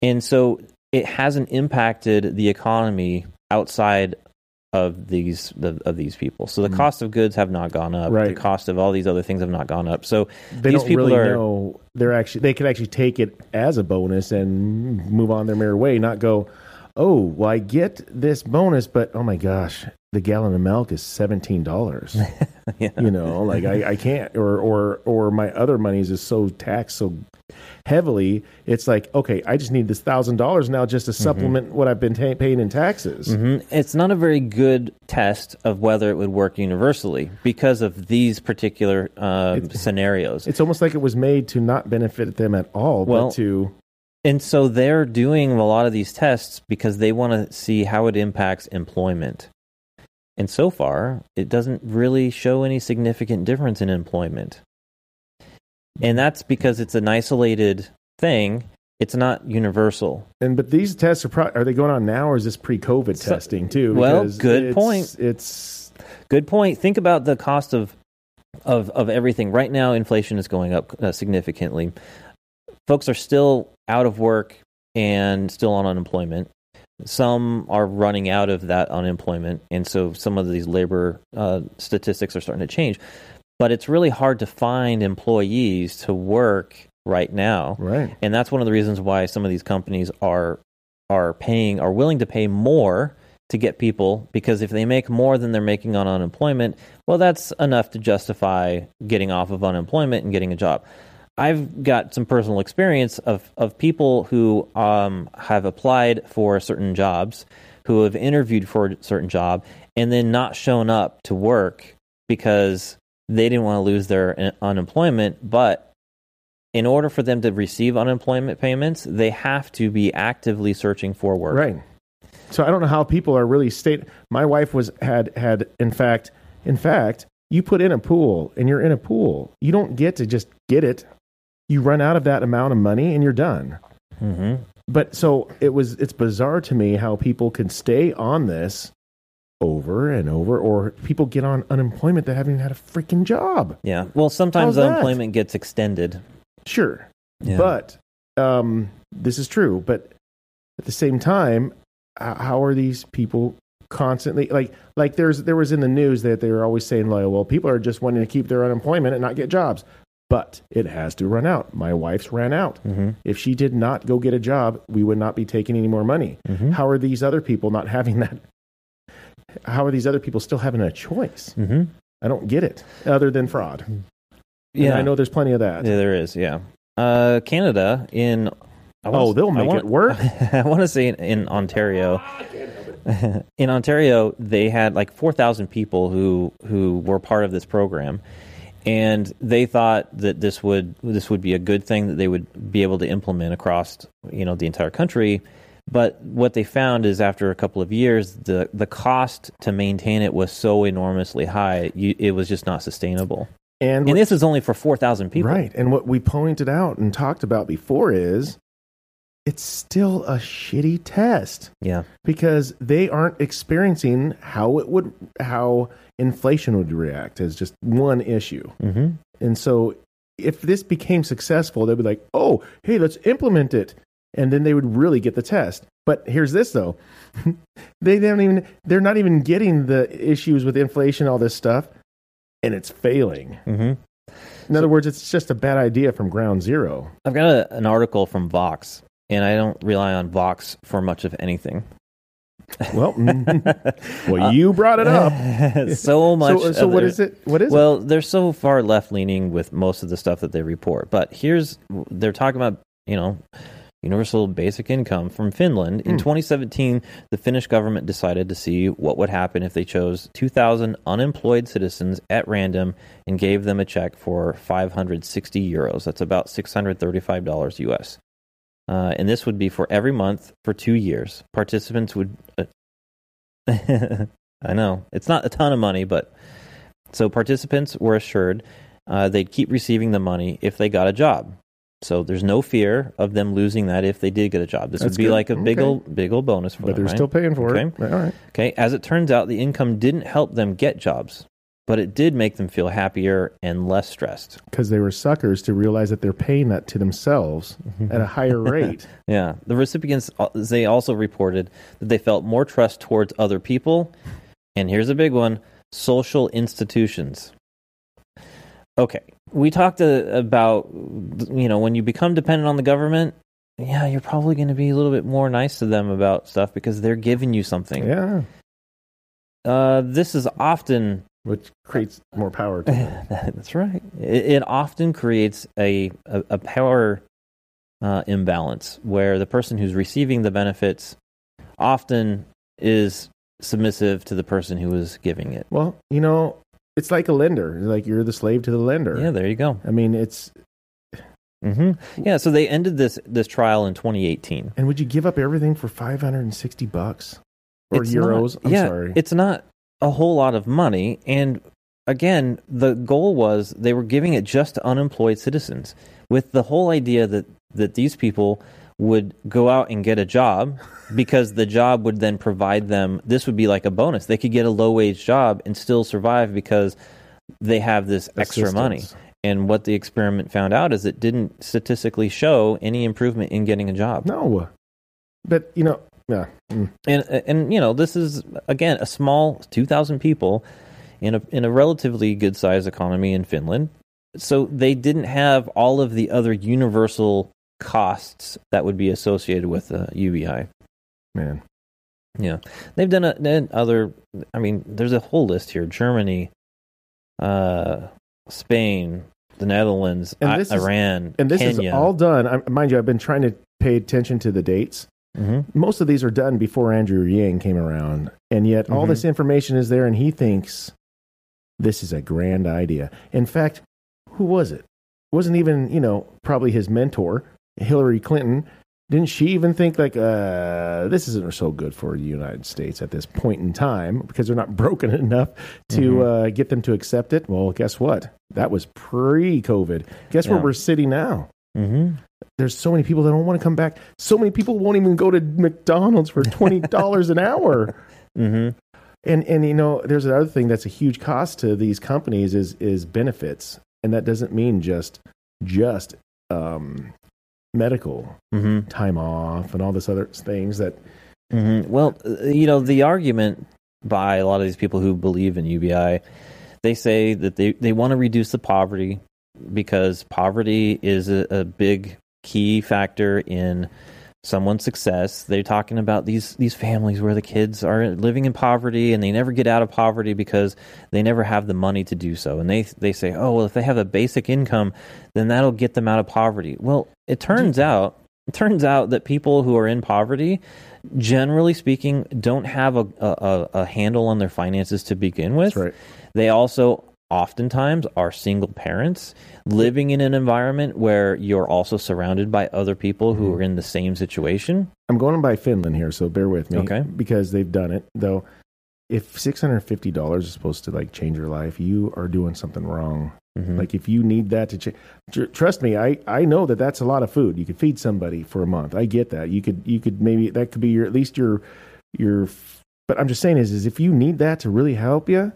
Speaker 1: and so it hasn't impacted the economy outside of these the, of these people. So the cost of goods have not gone up.
Speaker 2: Mm. Right.
Speaker 1: The cost of all these other things have not gone up. So
Speaker 2: They
Speaker 1: these people
Speaker 2: really
Speaker 1: are
Speaker 2: know they're actually they can actually take it as a bonus and move on their merry way, not go, oh, well, I get this bonus, but oh my gosh, the gallon of milk is seventeen dollars.
Speaker 1: Yeah.
Speaker 2: You know, like I, I can't, or or or my other monies is so taxed so heavily. It's like, okay, I just need this thousand dollars now just to
Speaker 1: Mm-hmm.
Speaker 2: supplement what I've been ta- paying in taxes.
Speaker 1: Mhm. It's not a very good test of whether it would work universally because of these particular um, scenarios.
Speaker 2: It's almost like it was made to not benefit them at all,
Speaker 1: Well,
Speaker 2: but to
Speaker 1: And so they're doing a lot of these tests because they want to see how it impacts employment. And so far, it doesn't really show any significant difference in employment. And that's because it's an isolated thing. It's not universal.
Speaker 2: And but these tests are pro- are they going on now or is this pre-COVID
Speaker 1: So-
Speaker 2: testing too?
Speaker 1: well,
Speaker 2: Because
Speaker 1: good
Speaker 2: it's-
Speaker 1: point.
Speaker 2: It's
Speaker 1: Good point. Think about the cost of of of everything. Right now, inflation is going up uh, significantly. Folks are still out of work and still on unemployment. Some are running out of that unemployment, and so some of these labor uh, statistics are starting to change. But it's really hard to find employees to work right now,
Speaker 2: right.
Speaker 1: and that's one of the reasons why some of these companies are are paying are willing to pay more to get people because if they make more than they're making on unemployment, well, that's enough to justify getting off of unemployment and getting a job. I've got some personal experience of, of people who um, have applied for certain jobs, who have interviewed for a certain job, and then not shown up to work because they didn't want to lose their uh, unemployment. But in order for them to receive unemployment payments, they have to be actively searching for work.
Speaker 2: Right. So I don't know how people are really state. My wife was had had in fact in fact you put in a pool and you're in a pool. You don't get to just get it. You run out of that amount of money and you're done.
Speaker 1: hmm
Speaker 2: But so it was. It's bizarre to me how people can stay on this over and over, or people get on unemployment that haven't even had a freaking job.
Speaker 1: Yeah. Well, sometimes
Speaker 2: How's that?
Speaker 1: unemployment gets extended.
Speaker 2: Sure,
Speaker 1: Yeah.
Speaker 2: but um, this is true. But at the same time, how are these people constantly like like there's there was in the news that they were always saying like, well, people are just wanting to keep their unemployment and not get jobs. But it has to run out. My wife's ran out.
Speaker 1: Mhm.
Speaker 2: If she did not go get a job, we would not be taking any more money.
Speaker 1: Mhm.
Speaker 2: How are these other people not having that? How are these other people still having a choice?
Speaker 1: hmm
Speaker 2: I don't get it. Other than fraud. And
Speaker 1: Yeah.
Speaker 2: I know there's plenty of that.
Speaker 1: Yeah, there is. Yeah. Uh, Canada in.
Speaker 2: Oh, they'll make
Speaker 1: wanna-
Speaker 2: it work.
Speaker 1: I want to say in, in Ontario. in Ontario, they had like four thousand people who who were part of this program, and they thought that this would this would be a good thing that they would be able to implement across you know the entire country. But what they found is after a couple of years, the the cost to maintain it was so enormously high, you, it was just not sustainable.
Speaker 2: And,
Speaker 1: And
Speaker 2: what-
Speaker 1: this is only for four thousand people.
Speaker 2: right. And what we pointed out and talked about before is it's still a shitty test
Speaker 1: Yeah.
Speaker 2: because they aren't experiencing how it would how inflation would react as just one issue.
Speaker 1: Mm-hmm.
Speaker 2: And so if this became successful, they'd be like, "Oh, hey, let's implement it." And then they would really get the test. But here's this though. they don't even they're not even getting the issues with inflation all this stuff and it's failing.
Speaker 1: Mm-hmm.
Speaker 2: In other words, it's just a bad idea from ground zero.
Speaker 1: I've got a, an article from Vox, and I don't rely on Vox for much of anything.
Speaker 2: Well, mm, well, you brought it up.
Speaker 1: so much.
Speaker 2: So, so
Speaker 1: of
Speaker 2: what
Speaker 1: their-
Speaker 2: is it? What is
Speaker 1: Well, they're so far left leaning with most of the stuff that they report. But here's they're talking about, you know, universal basic income from Finland. In
Speaker 2: Hmm.
Speaker 1: 2017, the Finnish government decided to see what would happen if they chose 2,000 unemployed citizens at random and gave them a check for 560 euros. That's about $635 US. Uh, and this would be for every month for two years. Participants would. Uh, I know it's not a ton of money, but so participants were assured uh, they'd keep receiving the money if they got a job. So there's no fear of them losing that if they did get a job. This
Speaker 2: That's
Speaker 1: would be
Speaker 2: good.
Speaker 1: like a big
Speaker 2: Okay.
Speaker 1: old big old bonus for
Speaker 2: but
Speaker 1: them.
Speaker 2: But they're
Speaker 1: right?
Speaker 2: still paying for it.
Speaker 1: Okay.
Speaker 2: All right.
Speaker 1: Okay, as it turns out, the income didn't help them get jobs, but it did make them feel happier and less stressed.
Speaker 2: Because they were suckers to realize that they're paying that to themselves at a higher rate.
Speaker 1: Yeah, the recipients uh, they also reported that they felt more trust towards other people And here's a big one social institutions. Okay. We talked uh, about, you know, when you become dependent on the government, yeah, you're probably going to be a little bit more nice to them about stuff because they're giving you something.
Speaker 2: Yeah,
Speaker 1: Uh, this is often
Speaker 2: which creates more power. To.
Speaker 1: That's right. It, it often creates a a, a power uh, imbalance where the person who's receiving the benefits often is submissive to the person who is giving it.
Speaker 2: Well, you know, it's like a lender. Like you're the slave to the lender.
Speaker 1: Yeah, there you go.
Speaker 2: I mean, it's
Speaker 1: hmm Yeah, so they ended this this trial in 2018.
Speaker 2: and would you give up everything for 560 bucks or
Speaker 1: It's
Speaker 2: euros?
Speaker 1: not-
Speaker 2: I'm
Speaker 1: yeah,
Speaker 2: sorry.
Speaker 1: It's not a whole lot of money. And again, the goal was they were giving it just to unemployed citizens with the whole idea that, that these people would go out and get a job because the job would then provide them this would be like a bonus. They could get a low wage job and still survive because they have this extra money. And what the experiment found out is it didn't statistically show any improvement in getting a job.
Speaker 2: No, but you know, yeah. Mm.
Speaker 1: and and you know this is again a small 2000 people in a in a relatively good sized economy in Finland so they didn't have all of the other universal costs that would be associated with a UBI
Speaker 2: man.
Speaker 1: yeah they've done a, other i mean there's a whole list here germany uh spain the netherlands
Speaker 2: And
Speaker 1: I-
Speaker 2: is-
Speaker 1: iran
Speaker 2: And this
Speaker 1: Kenya.
Speaker 2: is all done. I, mind you, I've been trying to pay attention to the dates.
Speaker 1: Mhm.
Speaker 2: Most of these are done before Andrew Yang came around, and yet all
Speaker 1: Mhm.
Speaker 2: this information is there, and he thinks this is a grand idea. In fact, who was it? Wasn't even you know probably his mentor, Hillary Clinton. Didn't she even think like uh, this isn't so good for the United States at this point in time because they're not broken enough to
Speaker 1: Mhm.
Speaker 2: uh, get them to accept it? Well, guess what? That was pre-COVID. Guess where we're sitting now?
Speaker 1: Mhm.
Speaker 2: There's so many people that don't want to come back. So many people won't even go to McDonald's for twenty dollars an hour.
Speaker 1: Mhm.
Speaker 2: And and you know, there's another thing that's a huge cost to these companies is is benefits, and that doesn't mean just just um, medical
Speaker 1: Mhm.
Speaker 2: time off and all this other things that
Speaker 1: hmm Well, uh, you know, the argument by a lot of these people who believe in UBI, they say that they, they want to reduce the poverty because poverty is a, a big key factor in someone's success. They're talking about these these families where the kids are living in poverty and they never get out of poverty because they never have the money to do so. And they they say, "Oh, well, if they have a basic income, then that'll get them out of poverty." Well, it turns out it turns out that people who are in poverty generally speaking don't have a, a, a handle on their finances to begin with
Speaker 2: that's right.
Speaker 1: they also oftentimes are single parents living in an environment where you're also surrounded by other people who are in the same situation
Speaker 2: I'm going by Finland here, so bear with me.
Speaker 1: Okay.
Speaker 2: Because they've done it. Though if six hundred and fifty dollars is supposed to like change your life, you are doing something wrong.
Speaker 1: Mhm.
Speaker 2: Like if you need that to change, trust me, I, I know that that's a lot of food. You could feed somebody for a month. I get that. You could you could maybe that could be your at least your your. But I'm just saying is is if you need that to really help you,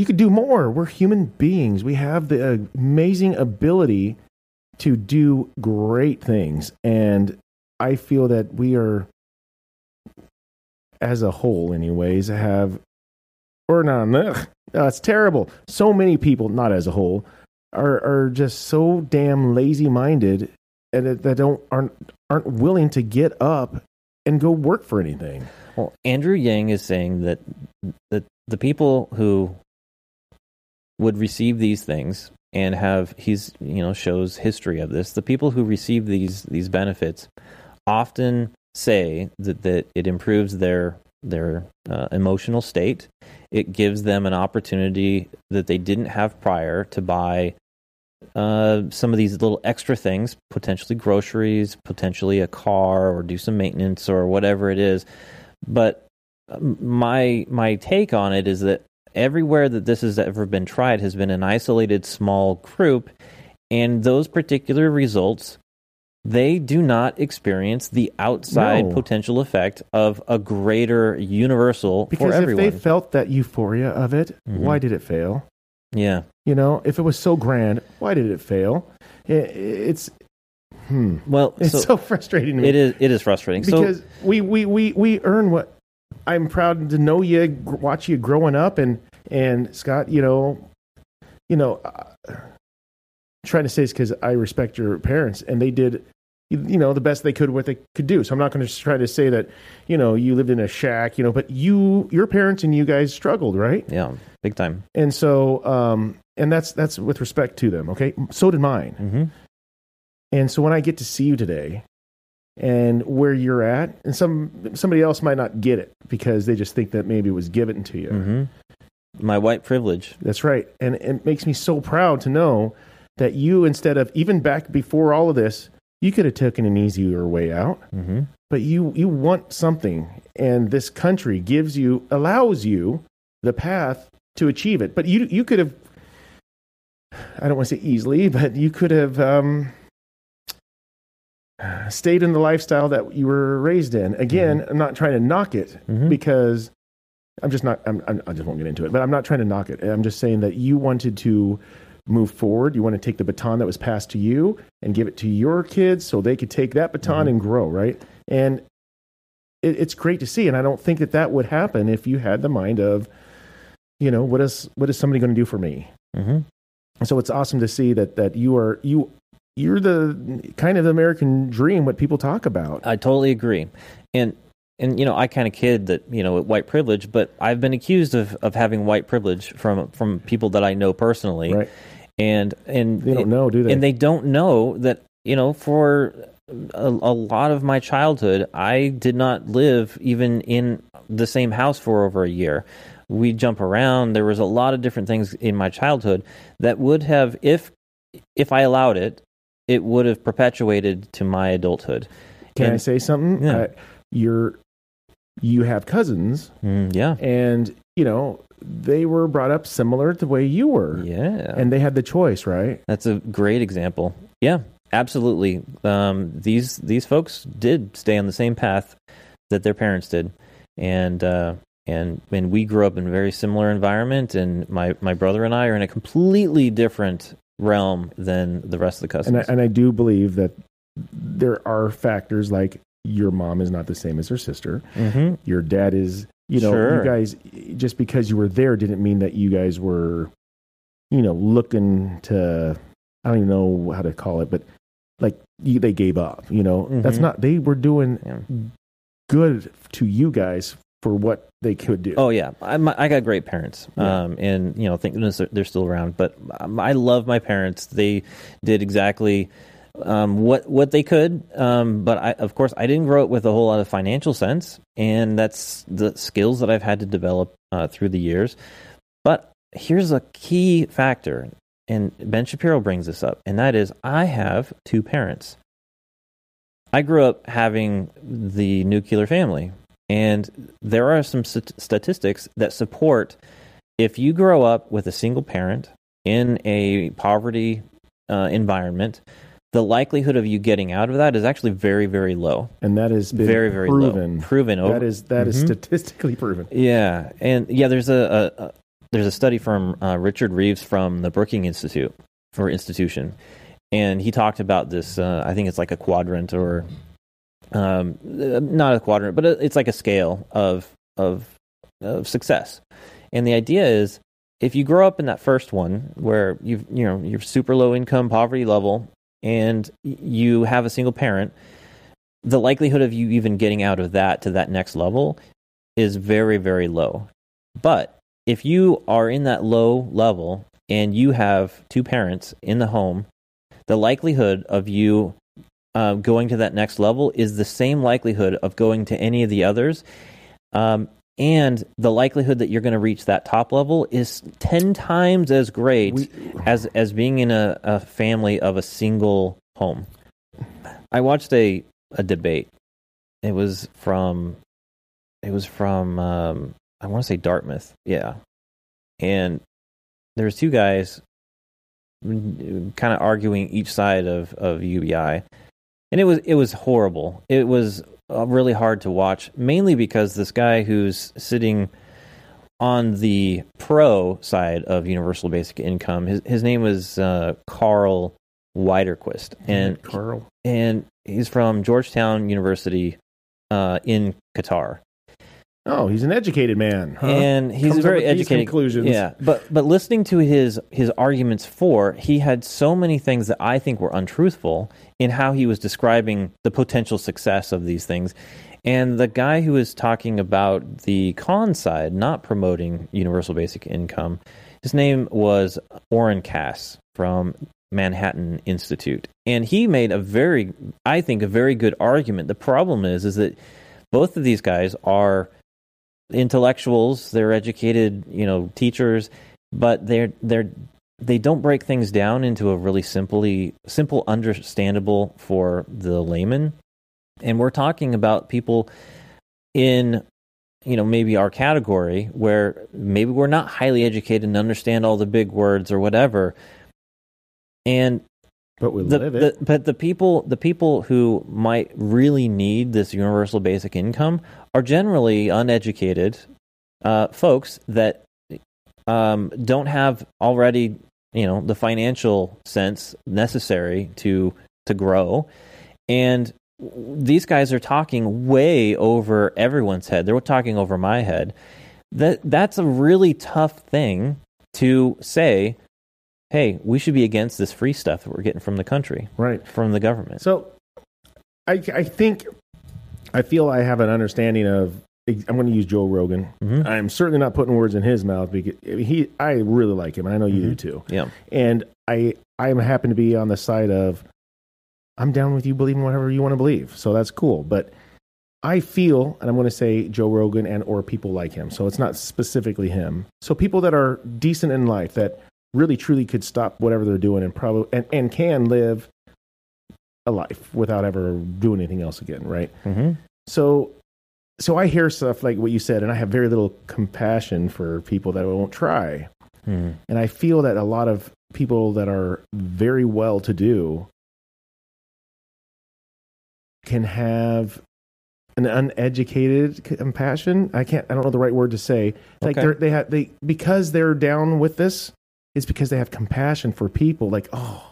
Speaker 2: you could do more. We're human beings. We have the amazing ability to do great things, and I feel that we are, as a whole, anyways, have or not. Ugh, that's terrible. So many people, not as a whole, are are just so damn lazy minded and that don't aren't aren't willing to get up and go work for anything.
Speaker 1: well andrew yang is saying that that the people who would receive these things and have he's you know shows history of this. The people who receive these these benefits often say that that it improves their their uh, emotional state. It gives them an opportunity that they didn't have prior to buy uh, some of these little extra things potentially groceries potentially a car or do some maintenance or whatever it is. But um, my my take on it is that everywhere that this has ever been tried has been an isolated small group and those particular results they do not experience the outside
Speaker 2: No.
Speaker 1: potential effect of a greater universal
Speaker 2: Because if they felt that euphoria of it,
Speaker 1: Mhm.
Speaker 2: why did it fail?
Speaker 1: yeah
Speaker 2: You know, if it was so grand, why did it fail? It's hmm,
Speaker 1: well
Speaker 2: it's
Speaker 1: so
Speaker 2: so, frustrating to me
Speaker 1: it is it is frustrating so
Speaker 2: because we, we we we earn what I'm proud to know you, watch you growing up, and and Scott, you know, you know, uh, trying to say this because I respect your parents, and they did, you know, the best they could what they could do. So I'm not going to try to say that, you know, you lived in a shack, you know, but you, your parents and you guys struggled, right?
Speaker 1: Yeah, big time.
Speaker 2: And so, um, and that's that's with respect to them. Okay, so did mine.
Speaker 1: hmm
Speaker 2: And so when I get to see you today and where you're at, and some somebody else might not get it because they just think that maybe it was given to you.
Speaker 1: hmm My white privilege.
Speaker 2: That's right. And it makes me so proud to know that you instead of even back before all of this, you could have taken an easier way out.
Speaker 1: hmm
Speaker 2: But you you want something and this country gives you allows you the path to achieve it. But you you could have I don't want to say easily, but you could have um, stayed in the lifestyle that you were raised in. Again, I'm not trying to knock it
Speaker 1: Mhm.
Speaker 2: because I'm just not. I'm, I'm, I just won't get into it. But I'm not trying to knock it. I'm just saying that you wanted to move forward. You want to take the baton that was passed to you and give it to your kids so they could take that baton and grow. Right. And it, it's great to see. And I don't think that that would happen if you had the mind of, you know, what is what is somebody going to do for me?
Speaker 1: hmm
Speaker 2: so it's awesome to see that that you are you you're the kind of American dream what people talk about.
Speaker 1: I totally agree. And and you know, I kind of kid that you know white privilege, but I've been accused of, of having white privilege from from people that I know personally,
Speaker 2: Right.
Speaker 1: and and
Speaker 2: They don't know, do they?
Speaker 1: and they don't know that you know for a, a lot of my childhood, I did not live even in the same house for over a year. We jump around. There was a lot of different things in my childhood that would have, if if I allowed it, it would have perpetuated to my adulthood.
Speaker 2: Can I say something?
Speaker 1: Yeah.
Speaker 2: Uh, you're you have cousins,
Speaker 1: Mm, yeah,
Speaker 2: and you know they were brought up similar to the way you were,
Speaker 1: yeah.
Speaker 2: and they had the choice, right?
Speaker 1: That's a great example. Yeah, absolutely. Um, these these folks did stay on the same path that their parents did, and uh, and and we grew up in a very similar environment. And my my brother and I are in a completely different realm than the rest of the
Speaker 2: And I, and I do believe that there are factors like your mom is not the same as her sister.
Speaker 1: hmm
Speaker 2: Your dad is, you know,
Speaker 1: Sure.
Speaker 2: you guys just because you were there didn't mean that you guys were, you know, looking to. I don't even know how to call it, but like you, they gave up. You know, that's
Speaker 1: Mhm.
Speaker 2: not. They were doing
Speaker 1: Yeah.
Speaker 2: good to you guys for what they could do.
Speaker 1: Oh yeah, I, my, I got great parents,
Speaker 2: Yeah.
Speaker 1: um, and you know, thank goodness they're, they're still around. But um, I love my parents. They did exactly um, what what they could. Um, but I, of course, I didn't grow up with a whole lot of financial sense, and that's the skills that I've had to develop uh, through the years. But here's a key factor, and Ben Shapiro brings this up, and that is I have two parents. I grew up having the nuclear family, and there are some st- statistics that support if you grow up with a single parent in a poverty uh, environment, the likelihood of you getting out of that is actually very, very low.
Speaker 2: and that has been
Speaker 1: very, very
Speaker 2: proven.
Speaker 1: low. Proven over.
Speaker 2: That is that is
Speaker 1: Mhm.
Speaker 2: statistically proven.
Speaker 1: Yeah, and yeah, there's a, a, a there's a study from uh, Richard Reeves from the Brookings Institute for institution, and he talked about this. Uh, I think it's like a quadrant or um, not a quadrant, but it's like a scale of of of success. And the idea is, if you grow up in that first one where you've you know you're super low income poverty level and you have a single parent, the likelihood of you even getting out of that to that next level is very very low. But if you are in that low level and you have two parents in the home, the likelihood of you uh, going to that next level is the same likelihood of going to any of the others. Um, and the likelihood that you're going to reach that top level is 10 times as great
Speaker 2: We-
Speaker 1: as, as being in a, a family of a single home. I watched a, a debate. It was from, it was from, um, I want to say Dartmouth. Yeah. And there was two guys kind of arguing each side of, of UBI and it was it was horrible. It was uh, really hard to watch, mainly because this guy who's sitting on the pro side of universal basic income, his his name was uh, Karl Widerquist, and
Speaker 2: Karl,
Speaker 1: and he's from Georgetown University uh, in Qatar.
Speaker 2: Oh, he's an educated man. Huh?
Speaker 1: and he's
Speaker 2: Comes up
Speaker 1: very
Speaker 2: with these
Speaker 1: educated.
Speaker 2: conclusions.
Speaker 1: Yeah, but but listening to his his arguments for, he had so many things that I think were untruthful in how he was describing the potential success of these things. And the guy who was talking about the con side, not promoting universal basic income, his name was Oren Cass from Manhattan Institute, and he made a very, I think, a very good argument. The problem is, is that both of these guys are intellectuals they're educated you know teachers but they're they're they don't break things down into a really simply simple understandable for the layman and we're talking about people in you know maybe our category where maybe we're not highly educated and understand all the big words or whatever and
Speaker 2: but we
Speaker 1: the,
Speaker 2: live
Speaker 1: the,
Speaker 2: it.
Speaker 1: but the people the people who might really need this universal basic income are generally uneducated uh, folks that um, don't have already you know the financial sense necessary to to grow. And these guys are talking way over everyone's head. They're talking over my head. That that's a really tough thing to say hey we should be against this free stuff that we're getting from the country
Speaker 2: right.
Speaker 1: from the government.
Speaker 2: So, I I think I feel I have an understanding of. I'm going to use Joe Rogan.
Speaker 1: Mhm.
Speaker 2: I'm certainly not putting words in his mouth because he. I really like him, and I know you do too.
Speaker 1: yeah
Speaker 2: And I I am happen to be on the side of. I'm down with you believing whatever you want to believe, so that's cool. But I feel, and I'm going to say Joe Rogan and or people like him. So it's not specifically him. So people that are decent in life that really truly could stop whatever they're doing and probably and, and can live a life without ever doing anything else again, right?
Speaker 1: hmm
Speaker 2: So so I hear stuff like what you said, and I have very little compassion for people that won't try.
Speaker 1: hmm
Speaker 2: And I feel that a lot of people that are very well to do can have an uneducated compassion. I can't I don't know the right word to say. Like
Speaker 1: Okay.
Speaker 2: they're they have they because they're down with this, it's because they have compassion for people like, oh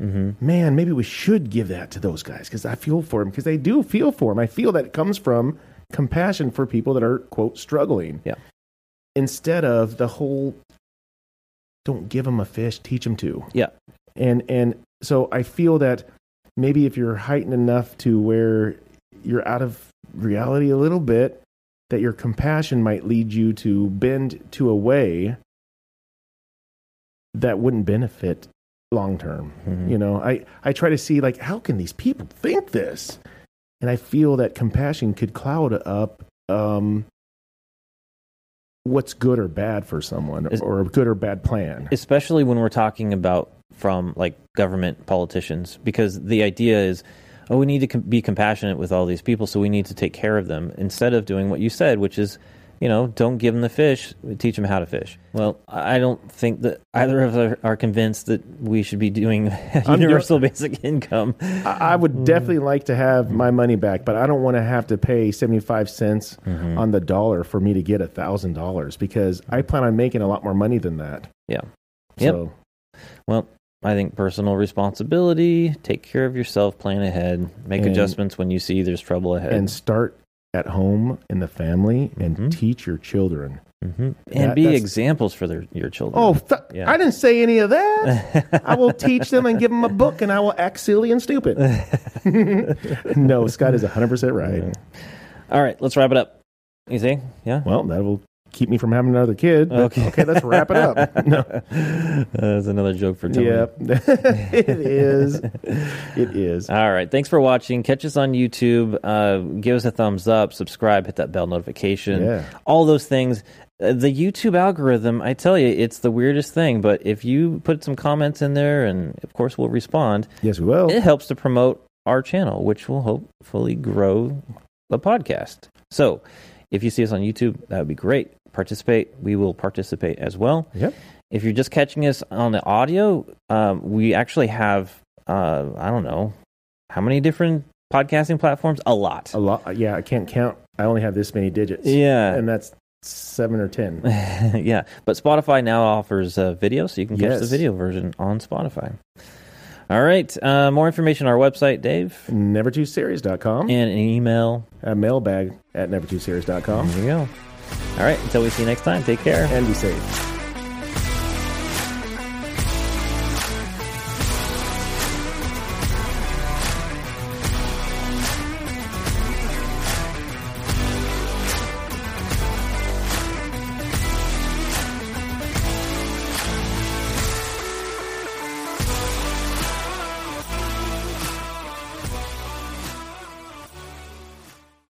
Speaker 1: hmm
Speaker 2: man, maybe we should give that to those guys because I feel for them because they do feel for them. I feel that it comes from compassion for people that are quote struggling.
Speaker 1: Yeah.
Speaker 2: Instead of the whole, don't give them a fish, teach them to.
Speaker 1: Yeah.
Speaker 2: And and so I feel that maybe if you're heightened enough to where you're out of reality a little bit, that your compassion might lead you to bend to a way that wouldn't benefit long term.
Speaker 1: Mhm.
Speaker 2: You know, I, I try to see like how can these people think this? And I feel that compassion could cloud up um, what's good or bad for someone or a good or bad plan.
Speaker 1: especially when we're talking about from like government politicians because the idea is oh we need to com- be compassionate with all these people so we need to take care of them instead of doing what you said which is you know don't give them the fish teach them how to fish well i don't think that either of us are, convinced that we should be doing universal basic income
Speaker 2: I, I would hmm. definitely like to have my money back, but I don't want to have to pay 75 cents mm-hmm. on the dollar for me to get a $1,000 because I plan on making a lot more money than that.
Speaker 1: Yeah. Yep.
Speaker 2: So,
Speaker 1: well i think personal responsibility take care of yourself plan ahead make
Speaker 2: And-
Speaker 1: adjustments when you see there's trouble ahead
Speaker 2: and start at home in the family and
Speaker 1: Mhm.
Speaker 2: teach your children.
Speaker 1: hmm
Speaker 2: That-
Speaker 1: and be examples for their your children.
Speaker 2: Oh, th-
Speaker 1: Yeah.
Speaker 2: I didn't say any of that. I will teach them and give them a book, and I will act silly and stupid. no, Scott is 100% right.
Speaker 1: all right, let's wrap it up. You see? Yeah.
Speaker 2: Well, that will keep me from having another kid.
Speaker 1: Okay.
Speaker 2: okay, let's wrap it up. No.
Speaker 1: That's another joke for Tony.
Speaker 2: Yep. it is. It is.
Speaker 1: All right. Thanks for watching. Catch us on YouTube. Uh, give us a thumbs up, subscribe, hit that bell notification.
Speaker 2: Yeah.
Speaker 1: All those things. Uh, the YouTube algorithm, I tell you, it's the weirdest thing. But if you put some comments in there, and of course we'll respond,
Speaker 2: Yes, we will.
Speaker 1: it helps to promote our channel, which will hopefully grow the podcast. So if you see us on YouTube, that would be great. Participate. We will participate as well.
Speaker 2: Yep.
Speaker 1: If you're just catching us on the audio, um, we actually have, uh, I don't know, how many different podcasting platforms? A lot.
Speaker 2: A lot. Yeah, I can't count. I only have this many digits.
Speaker 1: Yeah.
Speaker 2: And that's seven or 10.
Speaker 1: yeah. But Spotify now offers uh, video, so you can catch the video version on Spotify. All right. Uh, more information on our website, Dave,
Speaker 2: Never2series.com
Speaker 1: and an email.
Speaker 2: a mailbag at never2series.com
Speaker 1: There you go. All right. Until we see you next time, take care.
Speaker 2: and be safe.